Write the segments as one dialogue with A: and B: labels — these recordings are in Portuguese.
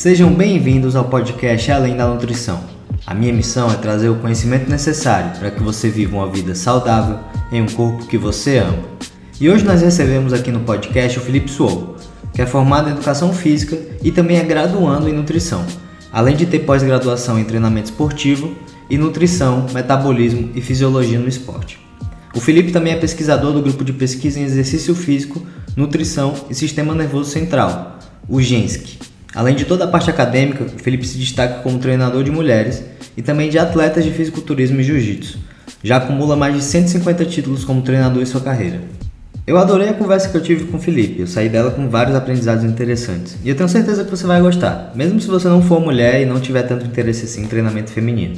A: Sejam bem-vindos ao podcast Além da Nutrição. A minha missão é trazer o conhecimento necessário para que você viva uma vida saudável em um corpo que você ama. E hoje nós recebemos aqui no podcast o Felipe Suou, que é formado em Educação Física e também é graduando em Nutrição, além de ter pós-graduação em Treinamento Esportivo e Nutrição, Metabolismo e Fisiologia no Esporte. O Felipe também é pesquisador do grupo de pesquisa em exercício físico, nutrição e sistema nervoso central, o GENSC. Além de toda a parte acadêmica, Felipe se destaca como treinador de mulheres e também de atletas de fisiculturismo e jiu-jitsu. Já acumula mais de 150 títulos como treinador em sua carreira. Eu adorei a conversa que eu tive com o Felipe, eu saí dela com vários aprendizados interessantes. E eu tenho certeza que você vai gostar, mesmo se você não for mulher e não tiver tanto interesse assim em treinamento feminino.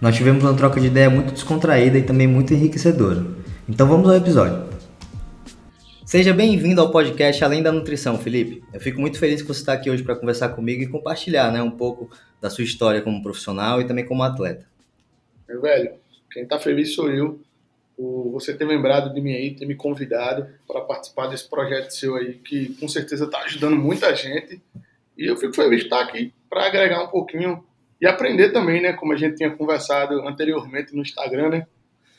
A: Nós tivemos uma troca de ideia muito descontraída e também muito enriquecedora. Então vamos ao episódio. Seja bem-vindo ao podcast Além da Nutrição, Felipe. Eu fico muito feliz que você está aqui hoje para conversar comigo e compartilhar né, um pouco da sua história como profissional e também como atleta.
B: Meu velho, quem está feliz sou eu. Por você ter lembrado de mim aí, ter me convidado para participar desse projeto seu aí, que com certeza está ajudando muita gente. E eu fico feliz de estar aqui para agregar um pouquinho e aprender também, né? Como a gente tinha conversado anteriormente no Instagram, né?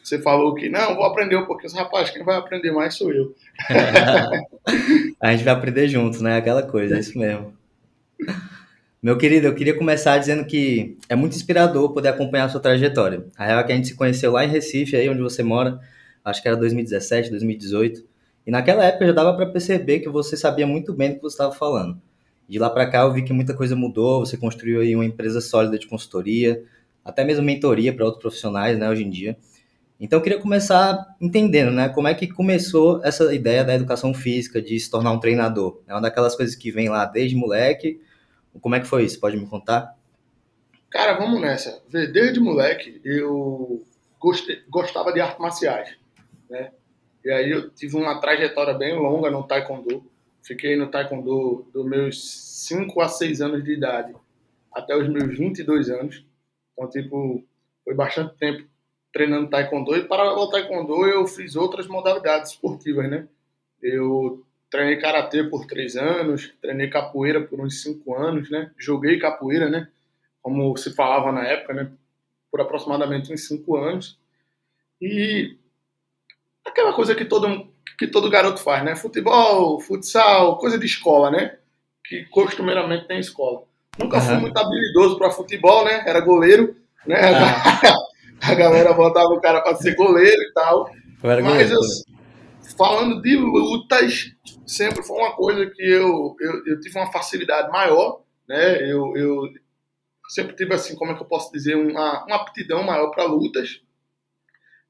B: Você falou que não, vou aprender um pouquinho. Rapaz, quem vai aprender mais sou eu.
A: a gente vai aprender juntos, né? Aquela coisa, é isso mesmo. Meu querido, eu queria começar dizendo que é muito inspirador poder acompanhar a sua trajetória. A real é que a gente se conheceu lá em Recife, aí onde você mora, acho que era 2017, 2018. E naquela época já dava para perceber que você sabia muito bem do que você estava falando. De lá para cá eu vi que muita coisa mudou, você construiu aí uma empresa sólida de consultoria, até mesmo mentoria para outros profissionais, né, hoje em dia. Então, eu queria começar entendendo, né, como é que começou essa ideia da educação física, de se tornar um treinador. É uma daquelas coisas que vem lá desde moleque. Como é que foi isso? Pode me contar?
B: Cara, vamos nessa. Desde moleque, eu gostava de artes marciais, né? E aí eu tive uma trajetória bem longa no taekwondo. Fiquei no taekwondo dos meus 5 a 6 anos de idade até os meus 22 anos. Então, tipo, foi bastante tempo treinando taekwondo e para o taekwondo eu fiz outras modalidades esportivas, né? Eu treinei karatê por três anos, treinei capoeira por uns cinco anos, né? Joguei capoeira, né? Como se falava na época, né? Por aproximadamente uns cinco anos. E aquela coisa que todo que todo garoto faz, né? Futebol, futsal, coisa de escola, né? Que costumeiramente tem escola. Nunca uhum. fui muito habilidoso para futebol, né? Era goleiro, né? Ah. a galera botava o cara para ser goleiro e tal. Mas falando de lutas, sempre foi uma coisa que eu, eu, eu tive uma facilidade maior, né? Eu, eu sempre tive, assim, como é que eu posso dizer, uma, uma aptidão maior para lutas.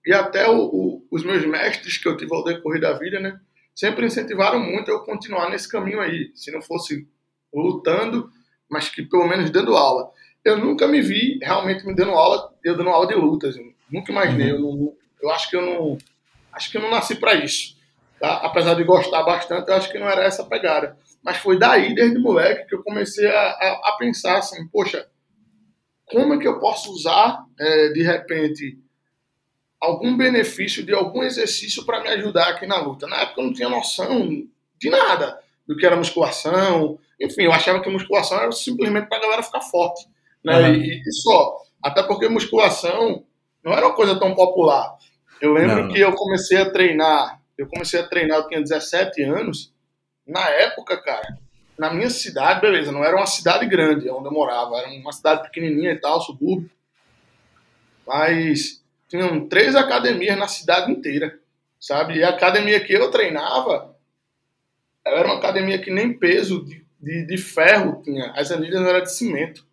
B: E até o, o, os meus mestres que eu tive ao decorrer da vida, né? Sempre incentivaram muito eu continuar nesse caminho aí. Se não fosse lutando, mas que pelo menos dando aula eu nunca me vi realmente me dando aula, eu dando aula de lutas. nunca imaginei. Uhum. Eu, não, eu acho que eu não, acho que eu não nasci para isso. Tá? Apesar de gostar bastante, eu acho que não era essa pegada. Mas foi daí, desde moleque, que eu comecei a, a, a pensar assim, poxa, como é que eu posso usar, é, de repente, algum benefício de algum exercício para me ajudar aqui na luta? Na época eu não tinha noção de nada do que era musculação. Enfim, eu achava que musculação era simplesmente para a galera ficar forte. Né? Uhum. E, e, só. Até porque musculação não era uma coisa tão popular. Eu lembro não. que eu comecei a treinar, eu comecei a treinar, eu tinha 17 anos. Na época, cara, na minha cidade, beleza, não era uma cidade grande onde eu morava, era uma cidade pequenininha e tal, subúrbio. Mas tinham três academias na cidade inteira, sabe? E a academia que eu treinava era uma academia que nem peso de, de, de ferro tinha, as anilhas eram de cimento.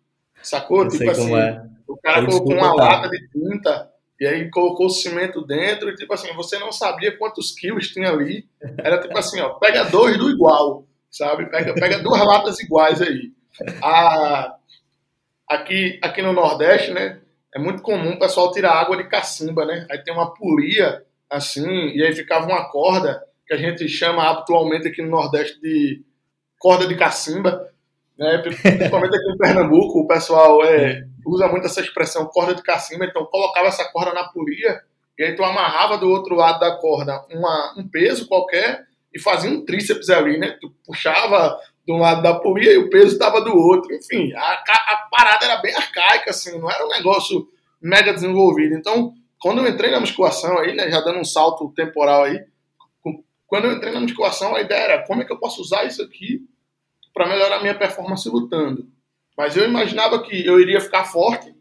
B: Sacou? Eu tipo assim, é. o cara colocou uma lata de tinta e aí colocou o cimento dentro e tipo assim, você não sabia quantos quilos tinha ali. Era tipo assim, ó, pega dois do igual, sabe? Pega, pega duas latas iguais aí. A, aqui, aqui no Nordeste, né? É muito comum o pessoal tirar água de cacimba, né? Aí tem uma polia assim, e aí ficava uma corda que a gente chama atualmente aqui no Nordeste de corda de cacimba. Né? Principalmente aqui em Pernambuco, o pessoal é, usa muito essa expressão corda de cacimba, então colocava essa corda na polia e aí tu amarrava do outro lado da corda uma, um peso qualquer e fazia um tríceps ali, né? Tu puxava de um lado da polia e o peso estava do outro. Enfim, a, a, parada era bem arcaica, assim, não era um negócio mega desenvolvido. Então, quando eu entrei na musculação aí, né, já dando um salto temporal aí, quando eu entrei na musculação, a ideia era como é que eu posso usar isso aqui para melhorar minha performance lutando. Mas eu imaginava que eu iria ficar forte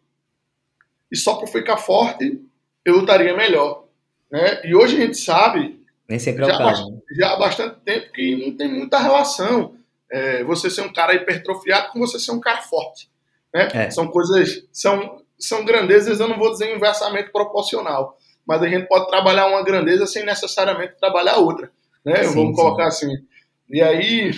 B: e só por ficar forte eu lutaria melhor. Né? E hoje a gente sabe,
A: Nem sempre é já. Né?
B: já há bastante tempo, que não tem muita relação é, você ser um cara hipertrofiado com você ser um cara forte. Né? É. São coisas, são, são grandezas, eu não vou dizer inversamente proporcional, mas a gente pode trabalhar uma grandeza sem necessariamente trabalhar outra. Né? Sim, Vamos sim. colocar assim. E aí,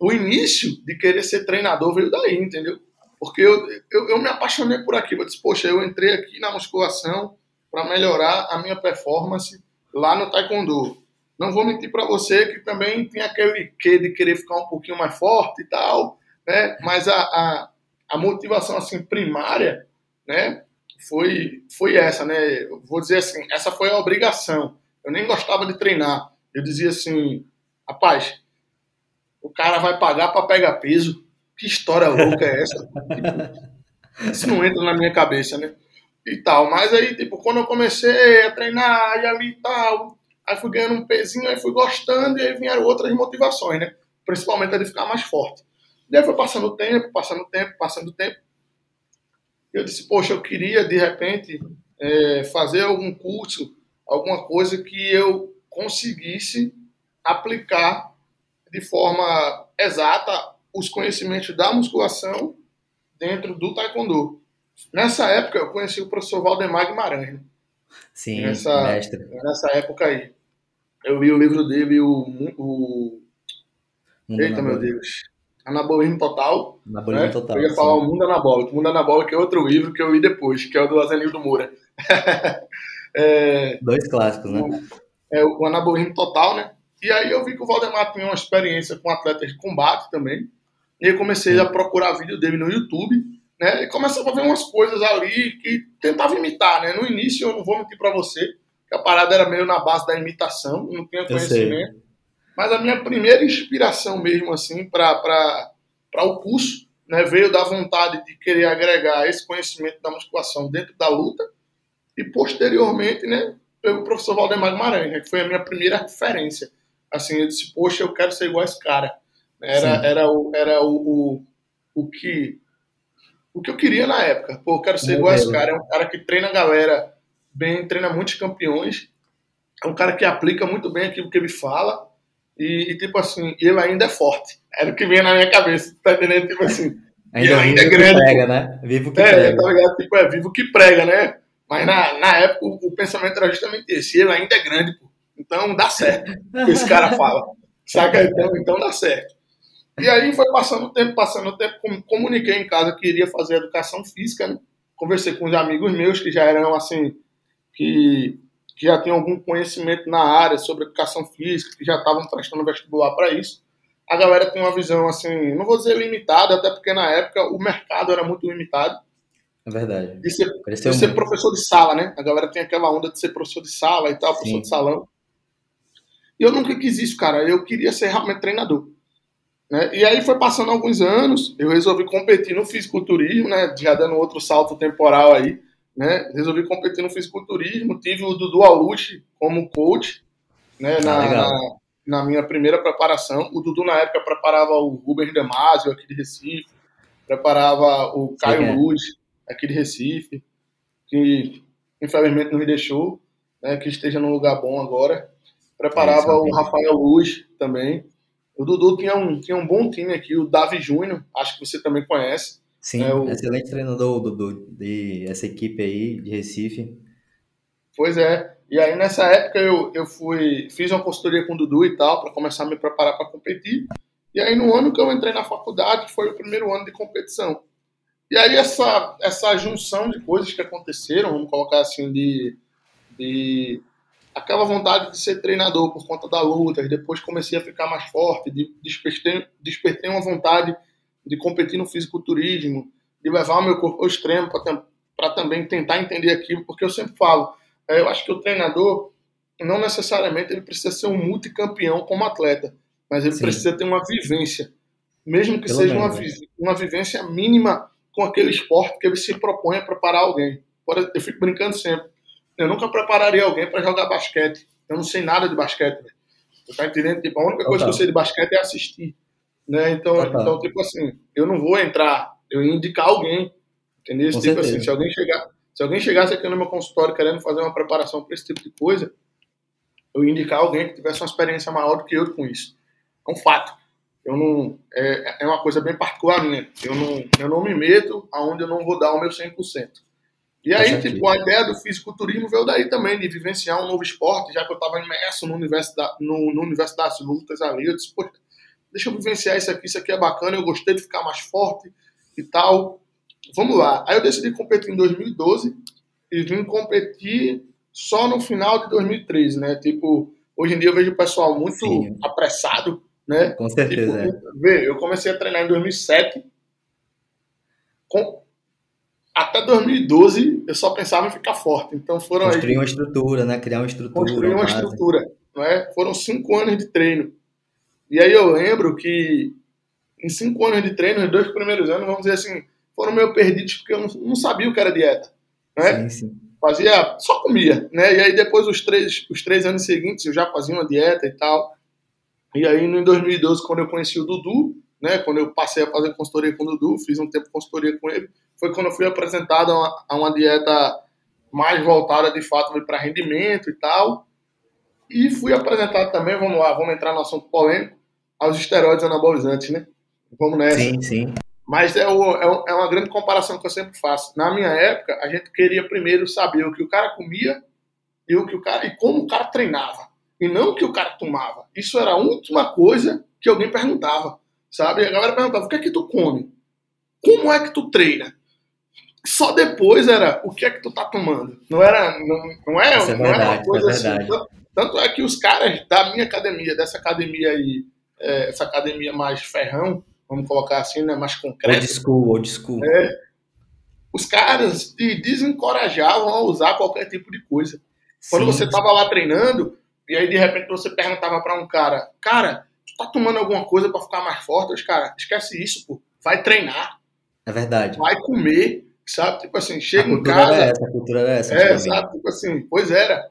B: o início de querer ser treinador veio daí, entendeu? Porque eu, eu, eu me apaixonei por aquilo. Eu disse, poxa, eu entrei aqui na musculação para melhorar a minha performance lá no Taekwondo. Não vou mentir para você que também tem aquele quê de querer ficar um pouquinho mais forte e tal, né? Mas a, a, a motivação assim primária, né? Foi, foi essa, né? Eu vou dizer assim, essa foi a obrigação. Eu nem gostava de treinar. Eu dizia assim, rapaz, o cara vai pagar para pegar peso. Que história louca é essa? Isso não entra na minha cabeça, né? E tal. Mas aí, tipo, quando eu comecei a treinar e ali e tal, aí fui ganhando um pezinho, aí fui gostando, e aí vieram outras motivações, né? Principalmente a de ficar mais forte. E aí foi passando o tempo, passando o tempo, passando o tempo. Eu disse, poxa, eu queria, de repente, é, fazer algum curso, alguma coisa que eu conseguisse aplicar de forma exata os conhecimentos da musculação dentro do taekwondo. Nessa época eu conheci o professor Valdemar Guimarães.
A: Sim,
B: nessa,
A: mestre.
B: Nessa época aí. Eu li o livro dele, o. o Eita, meu Deus. Anabolismo Total.
A: Anabolismo né? Total.
B: Eu ia falar sim. o Mundo Anabólico. O Mundo Anabólico é outro livro que eu li depois, que é o do Azenildo Moura.
A: é, Dois clássicos, né?
B: É, o Anabolismo Total, né? E aí eu vi que o Valdemar tinha uma experiência com atletas de combate também. E aí comecei a procurar vídeo dele no YouTube, né? E começava a ver umas coisas ali que tentava imitar, né? No início, eu não vou mentir para você, que a parada era meio na base da imitação, não tinha conhecimento. Mas a minha primeira inspiração mesmo, assim, para o curso, né, veio da vontade de querer agregar esse conhecimento da musculação dentro da luta e posteriormente, né, pelo professor Valdemar Guimarães, né, que foi a minha primeira referência assim, eu disse, poxa, eu quero ser igual a esse cara. Era, era, o, era o, o, o, que o que eu queria na época. Pô, eu quero ser Meu igual a esse cara. É um cara que treina a galera bem, treina muitos campeões. É um cara que aplica muito bem aquilo que ele fala. E, e tipo assim, ele ainda é forte. Era o que vinha na minha cabeça, tá entendendo? Tipo assim,
A: ainda, ele ainda é grande. Que prega, né? Vivo que
B: é,
A: prega.
B: Tá ligado? Tipo, é vivo que prega, né? Mas na, na época o, o pensamento era justamente esse. Ele ainda é grande, pô. Então dá certo. Esse cara fala. Saca? Então, então dá certo. E aí foi passando o tempo, passando o tempo, comuniquei em casa que iria fazer educação física, né? Conversei com os amigos meus que já eram assim, que, que já tinham algum conhecimento na área sobre educação física, que já estavam prestando vestibular para isso. A galera tem uma visão assim, não vou dizer limitada, até porque na época o mercado era muito limitado.
A: É verdade.
B: De ser, de ser professor de sala, né? A galera tem aquela onda de ser professor de sala e tal, Sim. professor de salão. E eu nunca quis isso, cara. Eu queria ser realmente treinador. Né? E aí foi passando alguns anos, eu resolvi competir no fisiculturismo, né? Já dando outro salto temporal aí, né? Resolvi competir no fisiculturismo, tive o Dudu Aluche como coach, né? Na, ah, na, na, minha primeira preparação. O Dudu, na época, preparava o Rubens Damasio, aqui de Recife, preparava o Caio é. Luz, aqui de Recife, que infelizmente não me deixou, né? Que esteja num lugar bom agora. Preparava é, o Rafael Luz também. O Dudu tinha um, tinha um bom time aqui, o Davi Júnior, acho que você também conhece.
A: Sim, é, o... excelente treinador, Dudu, de essa equipe aí de Recife.
B: Pois é. E aí nessa época eu, eu fui, fiz uma consultoria com o Dudu e tal, para começar a me preparar para competir. E aí no ano que eu entrei na faculdade, foi o primeiro ano de competição. E aí essa, essa junção de coisas que aconteceram, vamos colocar assim, de, de aquela vontade de ser treinador por conta da luta, e depois comecei a ficar mais forte, de, despertei, despertei uma vontade de competir no fisiculturismo, de levar o meu corpo ao extremo para também tentar entender aquilo, porque eu sempre falo, é, eu acho que o treinador não necessariamente ele precisa ser um multicampeão como atleta, mas ele Sim. precisa ter uma vivência mesmo que
A: Pelo
B: seja
A: menos,
B: uma,
A: né?
B: uma vivência mínima com aquele esporte que ele se propõe a preparar alguém. Eu fico brincando sempre. Eu nunca prepararia alguém para jogar basquete. Eu não sei nada de basquete. velho. Você tá entendendo? Tipo, a única coisa que
A: Total.
B: eu sei de basquete é assistir. Né? Então,
A: Total.
B: então, tipo assim, eu não vou entrar, eu ia indicar alguém. Entendeu? Tipo
A: certeza.
B: assim, se alguém chegar, se alguém chegasse aqui no meu consultório querendo fazer uma preparação para esse tipo de coisa, eu ia indicar alguém que tivesse uma experiência maior do que eu com isso. É um fato. Eu não é, é uma coisa bem particular minha. Eu não, eu não me meto aonde eu não vou dar o meu 100%. E aí,
A: certinho.
B: tipo, a ideia do fisiculturismo veio daí também, de vivenciar um novo esporte, já que eu estava imerso no universo, da, no, no universo das lutas ali. Eu disse, pô, deixa eu vivenciar isso aqui, isso aqui é bacana, eu gostei de ficar mais forte e tal. Vamos lá. Aí eu decidi competir em 2012 e vim competir só no final de 2013, né? Tipo, hoje em dia eu vejo o pessoal muito
A: Sim.
B: apressado, né?
A: Com certeza, é.
B: Tipo, vê, eu comecei a treinar em 2007. Com... Até 2012 eu só pensava em ficar forte. Então foram aí
A: Construir uma estrutura, né? Criar uma estrutura.
B: construir uma
A: base.
B: estrutura. Não é? Foram cinco anos de treino. E aí eu lembro que em cinco anos de treino, os dois primeiros anos, vamos dizer assim, foram meio perdidos porque eu não, não sabia o que era dieta. Né?
A: Sim, sim.
B: Fazia, só comia. Né? E aí depois, os três, os três anos seguintes, eu já fazia uma dieta e tal. E aí, em 2012, quando eu conheci o Dudu, né, quando eu passei a fazer consultoria com o Dudu, fiz um tempo consultoria com ele, foi quando eu fui apresentado a uma, a uma dieta mais voltada, de fato, para rendimento e tal. E fui apresentado também, vamos lá, vamos entrar no assunto polêmico, aos esteroides anabolizantes, né? Vamos nessa.
A: Sim, sim.
B: Mas é, o- é o- é uma grande comparação que eu sempre faço. Na minha época, a gente queria primeiro saber o que o cara comia e o que o cara e como o cara treinava, e não o que o cara tomava. Isso era a última coisa que alguém perguntava, sabe? A galera perguntava: "O que é que tu come? Como é que tu treina?" Só depois era o que é que tu tá tomando. Não era não, não é,
A: Isso é
B: não era uma
A: verdade,
B: coisa
A: é
B: assim.
A: verdade.
B: Tanto- Tanto é que os caras da minha academia, dessa academia aí, é, essa academia mais ferrão, vamos colocar assim, né, mais concreta,
A: Old school, old school.
B: os caras te desencorajavam a usar qualquer tipo de coisa. Quando
A: Sim.
B: você tava lá treinando, e aí de repente você perguntava para um cara, cara, tu tá tomando alguma coisa para ficar mais forte? Os cara, esquece isso, pô. Vai treinar,
A: É verdade.
B: vai comer, sabe? Tipo assim, chega em casa.
A: era essa, a cultura era essa.
B: É,
A: antigamente.
B: sabe? Tipo assim, pois era.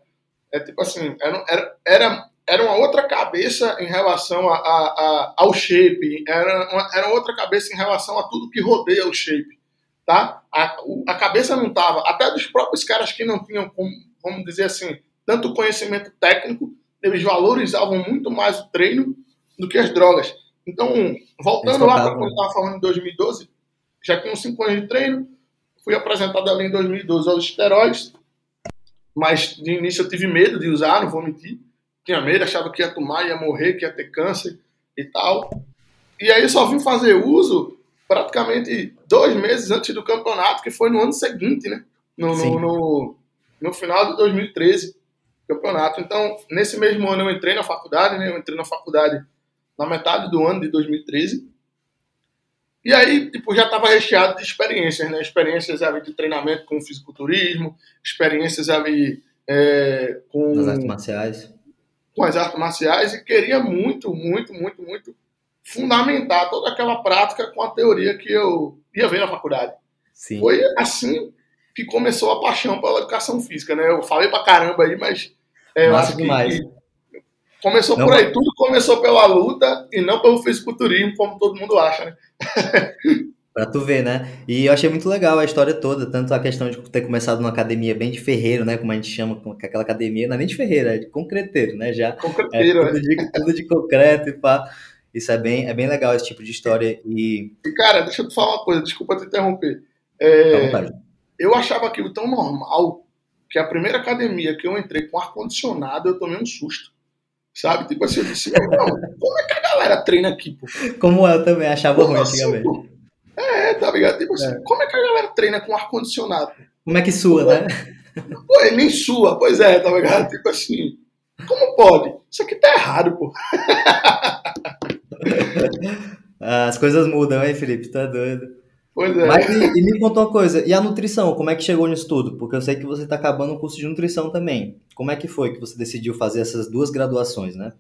B: É tipo assim, era, era, era, era uma outra cabeça em relação a, a, a- ao shape, era, uma, era outra cabeça em relação a tudo que rodeia o shape, tá? A, a cabeça não tava, até dos próprios caras que não tinham, como, vamos dizer assim, tanto conhecimento técnico, eles valorizavam muito mais o treino do que as drogas. Então, voltando lá para quando eu estava falando em 2012, já tinham cinco anos de treino, fui apresentado ali em 2012 aos esteroides, mas de início eu tive medo de usar, não vou mentir. Tinha medo, achava que ia tomar, ia morrer, que ia ter câncer e tal. E aí eu só vim fazer uso praticamente dois meses antes do campeonato, que foi no ano seguinte, né? No, no, no, no final de 2013, campeonato. Então, nesse mesmo ano eu entrei na faculdade, né? Eu entrei na faculdade na metade do ano de 2013. E aí, tipo, já estava recheado de experiências, né? Experiências ali de treinamento com fisiculturismo, experiências ali é, com,
A: Nas artes marciais.
B: com as artes marciais e queria muito, muito, muito, muito fundamentar toda aquela prática com a teoria que eu ia ver na faculdade.
A: Sim.
B: Foi assim que começou a paixão pela educação física, né? Eu falei pra caramba aí, mas é, eu
A: Massa
B: acho
A: demais.
B: que começou
A: Não,
B: por aí. Tudo começou pela luta e não pelo fisiculturismo, como todo mundo acha, né?
A: Pra tu ver, né? E eu achei muito legal a história toda, tanto a questão de ter começado numa academia bem de ferreiro, né? Como a gente chama, com aquela academia, não é nem de ferreiro, é de concreteiro, né? Já é
B: Concreteiro, né?
A: tudo de, tudo de concreto e pá. Isso é bem, é bem legal, esse tipo de história. E.
B: E, cara, deixa eu te falar uma coisa, desculpa te interromper. É, eu achava aquilo tão normal que a primeira academia que eu entrei com ar-condicionado, eu tomei um susto. Sabe? Tipo assim, eu disse, irmão, como é que a galera treina aqui, pô?
A: Como eu também achava ruim
B: Como assim,
A: antigamente.
B: pô? É, tá ligado? Tipo assim, como é que a galera treina com ar-condicionado?
A: Como é que sua, né?
B: Pô, ele nem sua, pois é, tá ligado? Tipo assim, como pode? Isso aqui tá errado, pô.
A: As coisas mudam, hein, Felipe? Tá doido.
B: Pois é.
A: Mas e, e me conta uma coisa, e a nutrição, como é que chegou nisso tudo? Porque eu sei que você tá acabando um curso de nutrição também. Como é que foi que você decidiu fazer essas duas graduações, né?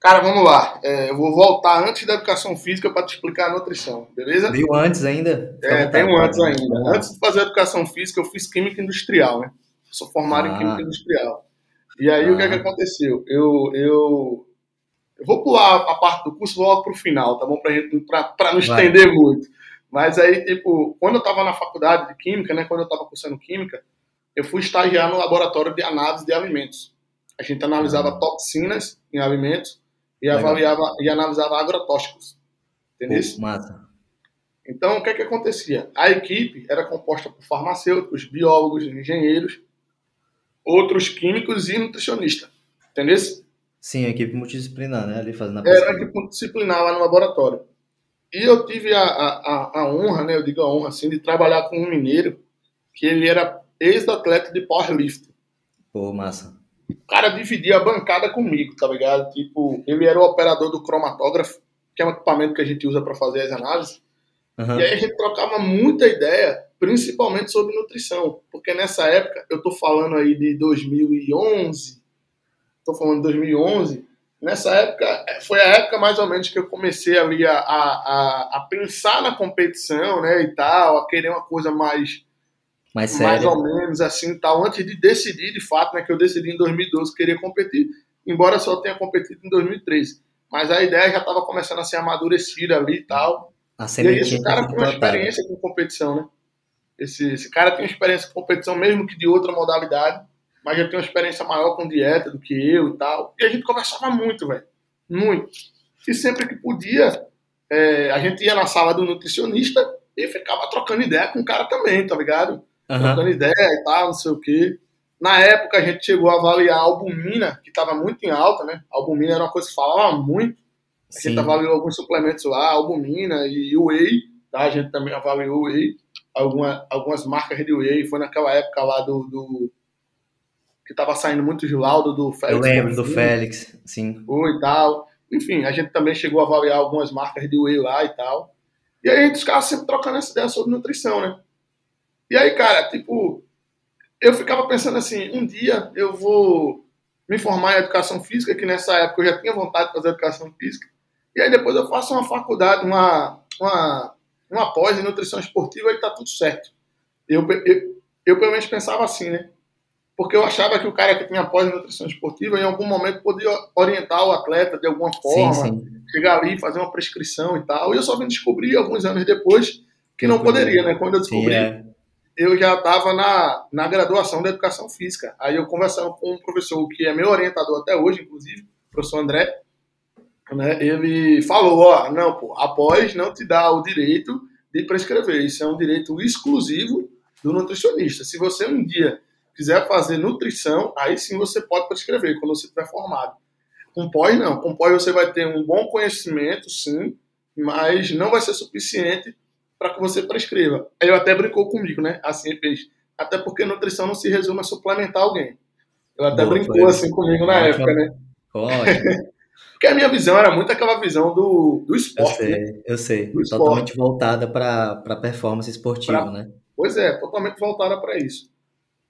B: Cara, vamos lá. É, eu vou voltar antes da educação física para te explicar a nutrição, beleza?
A: Viu antes ainda?
B: É, tem um antes ainda. Antes de fazer a educação física, eu fiz química industrial, né? Sou formado ah. em química industrial. E aí, ah. o que, é que aconteceu? Eu, eu, eu vou pular a parte do curso, vou logo para o final, tá bom? Para não estender Vai. muito. Mas aí, tipo, quando eu estava na faculdade de química, né? Quando eu estava cursando química, eu fui estagiar no laboratório de análise de alimentos. A gente analisava ah. toxinas em alimentos e avaliava e analisava agrotóxicos. Entendeu?
A: massa.
B: Então, o que é que acontecia? A equipe era composta por farmacêuticos, biólogos, engenheiros, outros químicos e nutricionistas. Entendeu?
A: Sim, a equipe multidisciplinar, né? Ali fazendo a
B: Era a equipe multidisciplinar lá no laboratório. E eu tive a, a, a honra, né? Eu digo a honra, assim, de trabalhar com um mineiro que ele era ex-atleta de powerlifting.
A: Pô, massa.
B: O cara dividia a bancada comigo, tá ligado? Tipo, ele era o operador do cromatógrafo, que é um equipamento que a gente usa para fazer as análises. Uhum. E aí a gente trocava muita ideia, principalmente sobre nutrição. Porque nessa época, eu tô falando aí de 2011, tô falando de 2011, nessa época, é, foi a época mais ou menos que eu comecei ali a, a, a pensar na competição, né, e tal, a querer uma coisa mais
A: mais,
B: mais ou menos assim, tal, antes de decidir, de fato, né, que eu decidi em 2012 que queria competir, embora só tenha competido em 2013. Mas a ideia já estava começando a ser amadurecida ali e tal.
A: A
B: e aí esse cara tem uma experiência com competição, né? Esse, esse cara tem uma experiência com competição, mesmo que de outra modalidade, mas já tem uma experiência maior com dieta do que eu e tal. E a gente conversava muito, velho. Muito. E sempre que podia, é, a gente ia na sala do nutricionista e ficava trocando ideia com o cara também, tá ligado? Uhum. trocando ideia e tal, não sei o quê. Na época, a gente chegou a avaliar a albumina, que estava muito em alta, né? A albumina era uma coisa que falava muito. A Sim. gente avaliou alguns suplementos lá, albumina e whey, tá? A gente também avaliou whey, alguma, algumas marcas de whey. Foi naquela época lá do... do que estava saindo muito de laudo do
A: Félix. Eu lembro do Félix, sim.
B: Foi e tal. Enfim, a gente também chegou a avaliar algumas marcas de whey lá e tal. E aí a gente ficava sempre trocando essa ideia sobre nutrição, né? E aí, cara, tipo, eu ficava pensando assim, um dia eu vou me formar em educação física, que nessa época eu já tinha vontade de fazer educação física, e aí depois eu faço uma faculdade, uma, uma, uma pós em nutrição esportiva e tá tudo certo. Eu, eu, eu pelo menos pensava assim, né? Porque eu achava que o cara que tinha pós em nutrição esportiva, em algum momento, podia orientar o atleta de alguma forma, sim, sim. chegar ali, fazer uma prescrição e tal. E eu só vim descobrir alguns anos depois que não poderia, né? Quando eu descobri. Sim, é eu já estava na, na graduação da educação física. Aí eu conversando com um professor que é meu orientador até hoje, inclusive, o professor André, né, ele falou, ó, não, pô, após não te dá o direito de prescrever, isso é um direito exclusivo do nutricionista. Se você um dia quiser fazer nutrição, aí sim você pode prescrever, quando você estiver formado. Com pós, não. Com pós você vai ter um bom conhecimento, sim, mas não vai ser suficiente para que você prescreva. Aí eu até brincou comigo, né? Assim fez. Até porque nutrição não se resume a suplementar alguém. Eu até Boa, brincou assim comigo na ótimo. época, né?
A: Ótimo.
B: porque a minha visão era muito aquela visão do, do esporte.
A: Eu sei,
B: né?
A: eu sei. Do totalmente esporte. voltada para performance esportiva, pra... né?
B: Pois é, totalmente voltada para isso.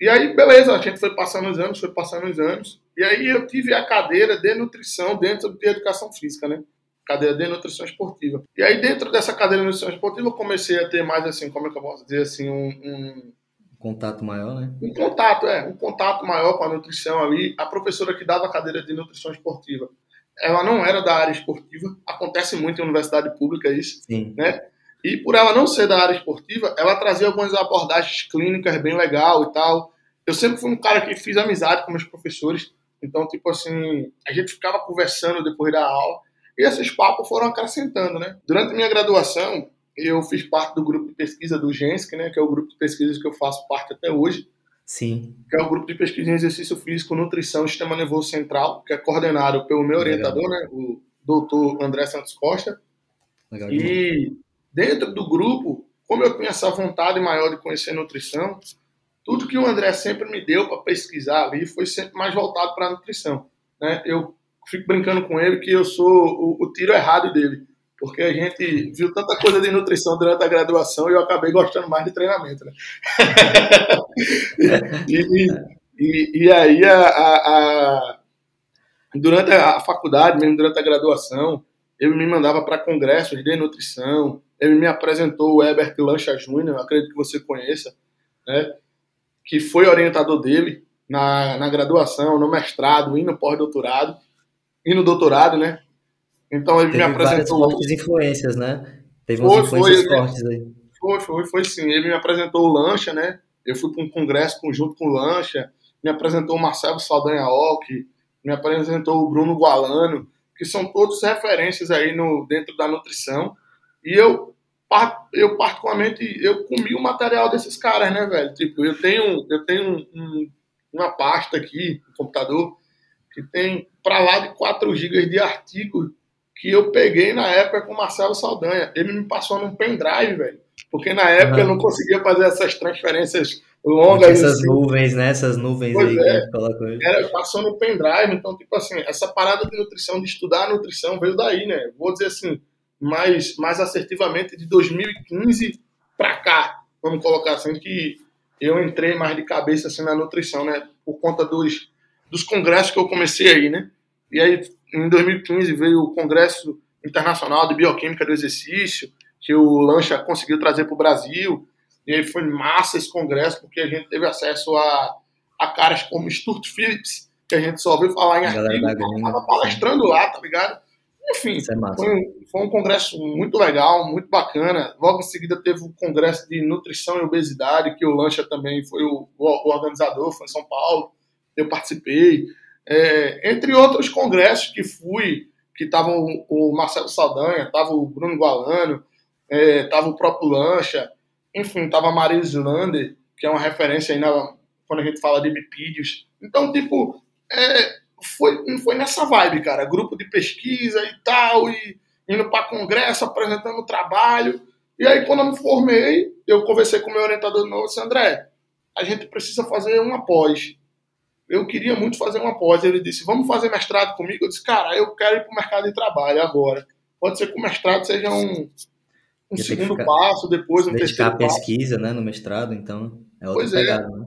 B: E aí, beleza, a gente foi passando os anos, foi passando os anos. E aí eu tive a cadeira de nutrição dentro de educação física, né? Cadeira de nutrição esportiva. E aí, dentro dessa cadeira de nutrição esportiva, eu comecei a ter mais, assim, como é que eu posso dizer, assim, um... um
A: contato maior, né?
B: Um contato, é. Um contato maior com a nutrição ali. A professora que dava a cadeira de nutrição esportiva, ela não era da área esportiva. Acontece muito em universidade pública isso,
A: Sim.
B: né? E por ela não ser da área esportiva, ela trazia algumas abordagens clínicas bem legal e tal. Eu sempre fui um cara que fiz amizade com meus professores. Então, tipo assim, a gente ficava conversando depois da aula. E esses papos foram acrescentando, né? Durante minha graduação, eu fiz parte do grupo de pesquisa do GENSC, né? Que é o grupo de pesquisas que eu faço parte até hoje.
A: Sim.
B: Que é o grupo de pesquisa em exercício físico, nutrição e sistema nervoso central, que é coordenado pelo meu orientador, Legal. né? O doutor André Santos Costa. Legal, e dentro do grupo, como eu tinha essa vontade maior de conhecer nutrição, tudo que o André sempre me deu para pesquisar ali foi sempre mais voltado para a nutrição. Né? Eu fico brincando com ele que eu sou o, o, tiro errado dele. Porque a gente viu tanta coisa de nutrição durante a graduação e eu acabei gostando mais de treinamento, né? e, e, e, aí a, a, durante a faculdade, mesmo durante a graduação, ele me mandava para congressos de nutrição, ele me apresentou o Herbert Lancha Júnior, acredito que você conheça, né, que foi orientador dele na, na graduação, no mestrado e no pós-doutorado, e no doutorado, né?
A: Então ele Teve me apresentou. Fortes influências, né? Teve umas foi, influências foi, fortes aí.
B: Foi, foi, foi sim. Ele me apresentou o Lancha, né? Eu fui para um congresso conjunto com o Lancha, me apresentou o Marcelo Saldanha Ock, me apresentou o Bruno Gualano, que são todos referências aí no, dentro da nutrição. E eu, eu particularmente, eu comi o material desses caras, né, velho? Tipo, eu tenho, eu tenho um, uma pasta aqui no computador que tem para lá de 4 GB de artigos que eu peguei na época com o Marcelo Saldanha. Ele me passou num pendrive, velho. Porque na época uhum. eu não conseguia fazer essas transferências longas.
A: Essas assim. nuvens, né? Essas nuvens pois aí é. que colocou.
B: Era, passou no pendrive, então, tipo assim, essa parada de nutrição, de estudar a nutrição, veio daí, né? Vou dizer assim, mais, mais assertivamente de 2015 para cá. Vamos colocar assim, que eu entrei mais de cabeça assim, na nutrição, né? Por conta dos, dos congressos que eu comecei aí, né? E aí, em 2015, veio o Congresso Internacional de Bioquímica do Exercício, que o Lancha conseguiu trazer para o Brasil. E aí foi massa esse congresso, porque a gente teve acesso a, a caras como Stuart Phillips, que a gente só ouviu falar em artigo, estava palestrando lá, tá ligado? Enfim, é foi, um, foi um congresso muito legal, muito bacana. Logo em seguida teve o congresso de nutrição e obesidade, que o Lancha também foi o, o organizador, foi em São Paulo. Eu participei. É, entre outros congressos que fui, que estavam o Marcelo Saldanha, estava o Bruno Gualano, estava é, o próprio Lancha, enfim, estava a Maria Islander, que é uma referência aí na, quando a gente fala de bipídios. Então, tipo, é, foi, foi nessa vibe, cara. Grupo de pesquisa e tal, e indo para congresso, apresentando trabalho. E aí, quando eu me formei, eu conversei com meu orientador novo, disse, André, a gente precisa fazer uma pós. Eu queria muito fazer uma pós. Ele disse, vamos fazer mestrado comigo? Eu disse, cara, eu quero ir para o mercado de trabalho agora. Pode ser que o mestrado seja um, um segundo ficar, passo, depois um
A: terceiro a pesquisa, né, no mestrado, então é outra pois é. pegada, é. né?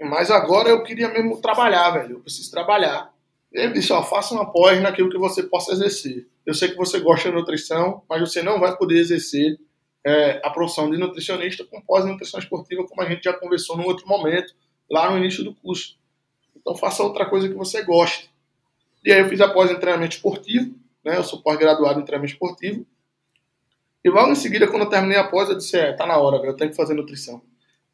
B: Mas agora eu queria mesmo trabalhar, velho. Eu preciso trabalhar. Ele disse, ó, faça uma pós naquilo que você possa exercer. Eu sei que você gosta de nutrição, mas você não vai poder exercer é, a profissão de nutricionista com pós-nutrição esportiva, como a gente já conversou num outro momento, lá no início do curso. Então faça outra coisa que você goste. E aí eu fiz a pós em treinamento esportivo, né? Eu sou pós-graduado em treinamento esportivo. E logo em seguida, quando eu terminei a pós, eu disse, é, tá na hora, velho, eu tenho que fazer nutrição.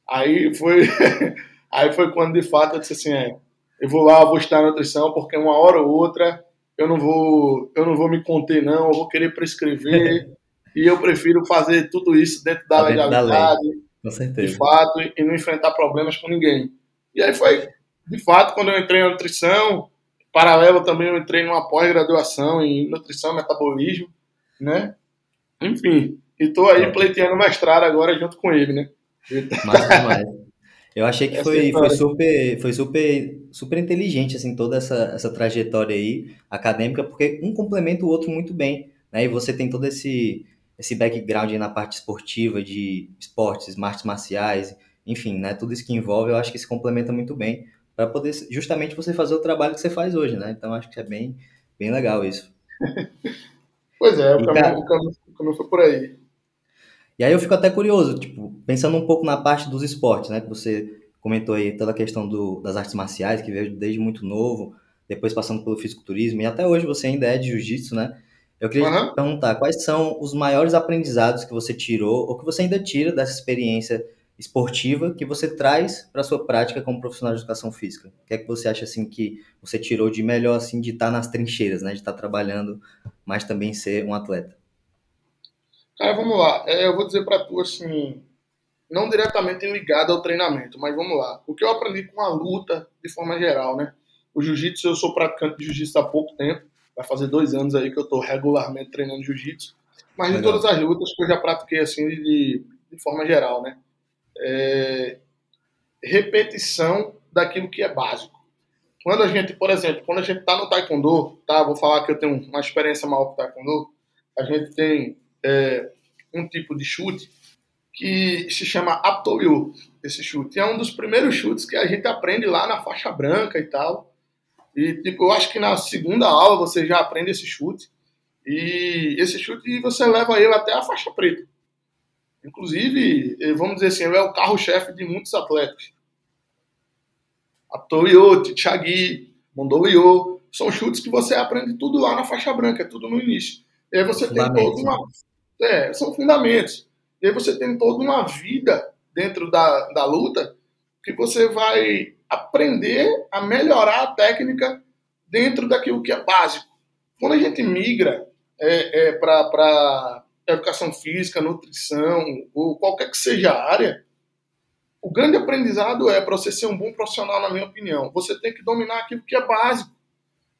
B: Aí foi Aí foi quando de fato eu disse assim, é, eu vou lá, vou estudar nutrição, porque uma hora ou outra eu não vou, eu não vou me conter não, eu vou querer prescrever e eu prefiro fazer tudo isso dentro da legalidade,
A: com certeza.
B: de fato, e não enfrentar problemas com ninguém. E aí foi, de fato, quando eu entrei na nutrição, paralelo também eu entrei numa pós-graduação em nutrição e metabolismo, né? Enfim, e tô aí pleiteando mestrado agora junto com ele, né?
A: Mais demais. Eu achei que foi, foi super, foi super, super inteligente, assim, toda essa, essa trajetória aí acadêmica, porque um complementa o outro muito bem, né? E você tem todo esse, esse background na parte esportiva, de esportes, artes marciais, enfim, né? Tudo isso que envolve, eu acho que se complementa muito bem para poder justamente você fazer o trabalho que você faz hoje, né? Então acho que é bem, bem legal isso.
B: pois é, o, caminho, o, caminho, o caminho foi por aí.
A: E aí eu fico até curioso, tipo, pensando um pouco na parte dos esportes, né? Que você comentou aí toda a questão do, das artes marciais, que veio desde muito novo, depois passando pelo fisiculturismo, e até hoje você ainda é de jiu-jitsu, né? Eu queria uhum. te perguntar, quais são os maiores aprendizados que você tirou, ou que você ainda tira dessa experiência esportiva que você traz para sua prática como profissional de educação física? O que é que você acha assim que você tirou de melhor assim de estar nas trincheiras, né, de estar trabalhando, mas também ser um atleta?
B: Cara, vamos lá. É, eu vou dizer para tu assim, não diretamente ligado ao treinamento, mas vamos lá. O que eu aprendi com a luta de forma geral, né? O jiu-jitsu, eu sou praticante de jiu-jitsu há pouco tempo. Vai fazer dois anos aí que eu estou regularmente treinando jiu-jitsu. Mas Legal. de todas as lutas que eu já pratiquei assim de, de forma geral, né? É, repetição daquilo que é básico. Quando a gente, por exemplo, quando a gente está no taekwondo, tá? Vou falar que eu tenho uma experiência maior com taekwondo. A gente tem é, um tipo de chute que se chama Aptoyo, esse chute. É um dos primeiros chutes que a gente aprende lá na faixa branca e tal. E, tipo, eu acho que na segunda aula você já aprende esse chute. E esse chute você leva ele até a faixa preta. Inclusive, vamos dizer assim, ele é o carro-chefe de muitos atletas. Atoyo, Tichagui, Mondolio, são chutes que você aprende tudo lá na faixa branca, tudo no início. E aí você tem toda uma. É, são fundamentos. E aí você tem toda uma vida dentro da, da luta que você vai aprender a melhorar a técnica dentro daquilo que é básico. Quando a gente migra é, é, para educação física, nutrição, ou qualquer que seja a área, o grande aprendizado é para você ser um bom profissional, na minha opinião. Você tem que dominar aquilo que é básico.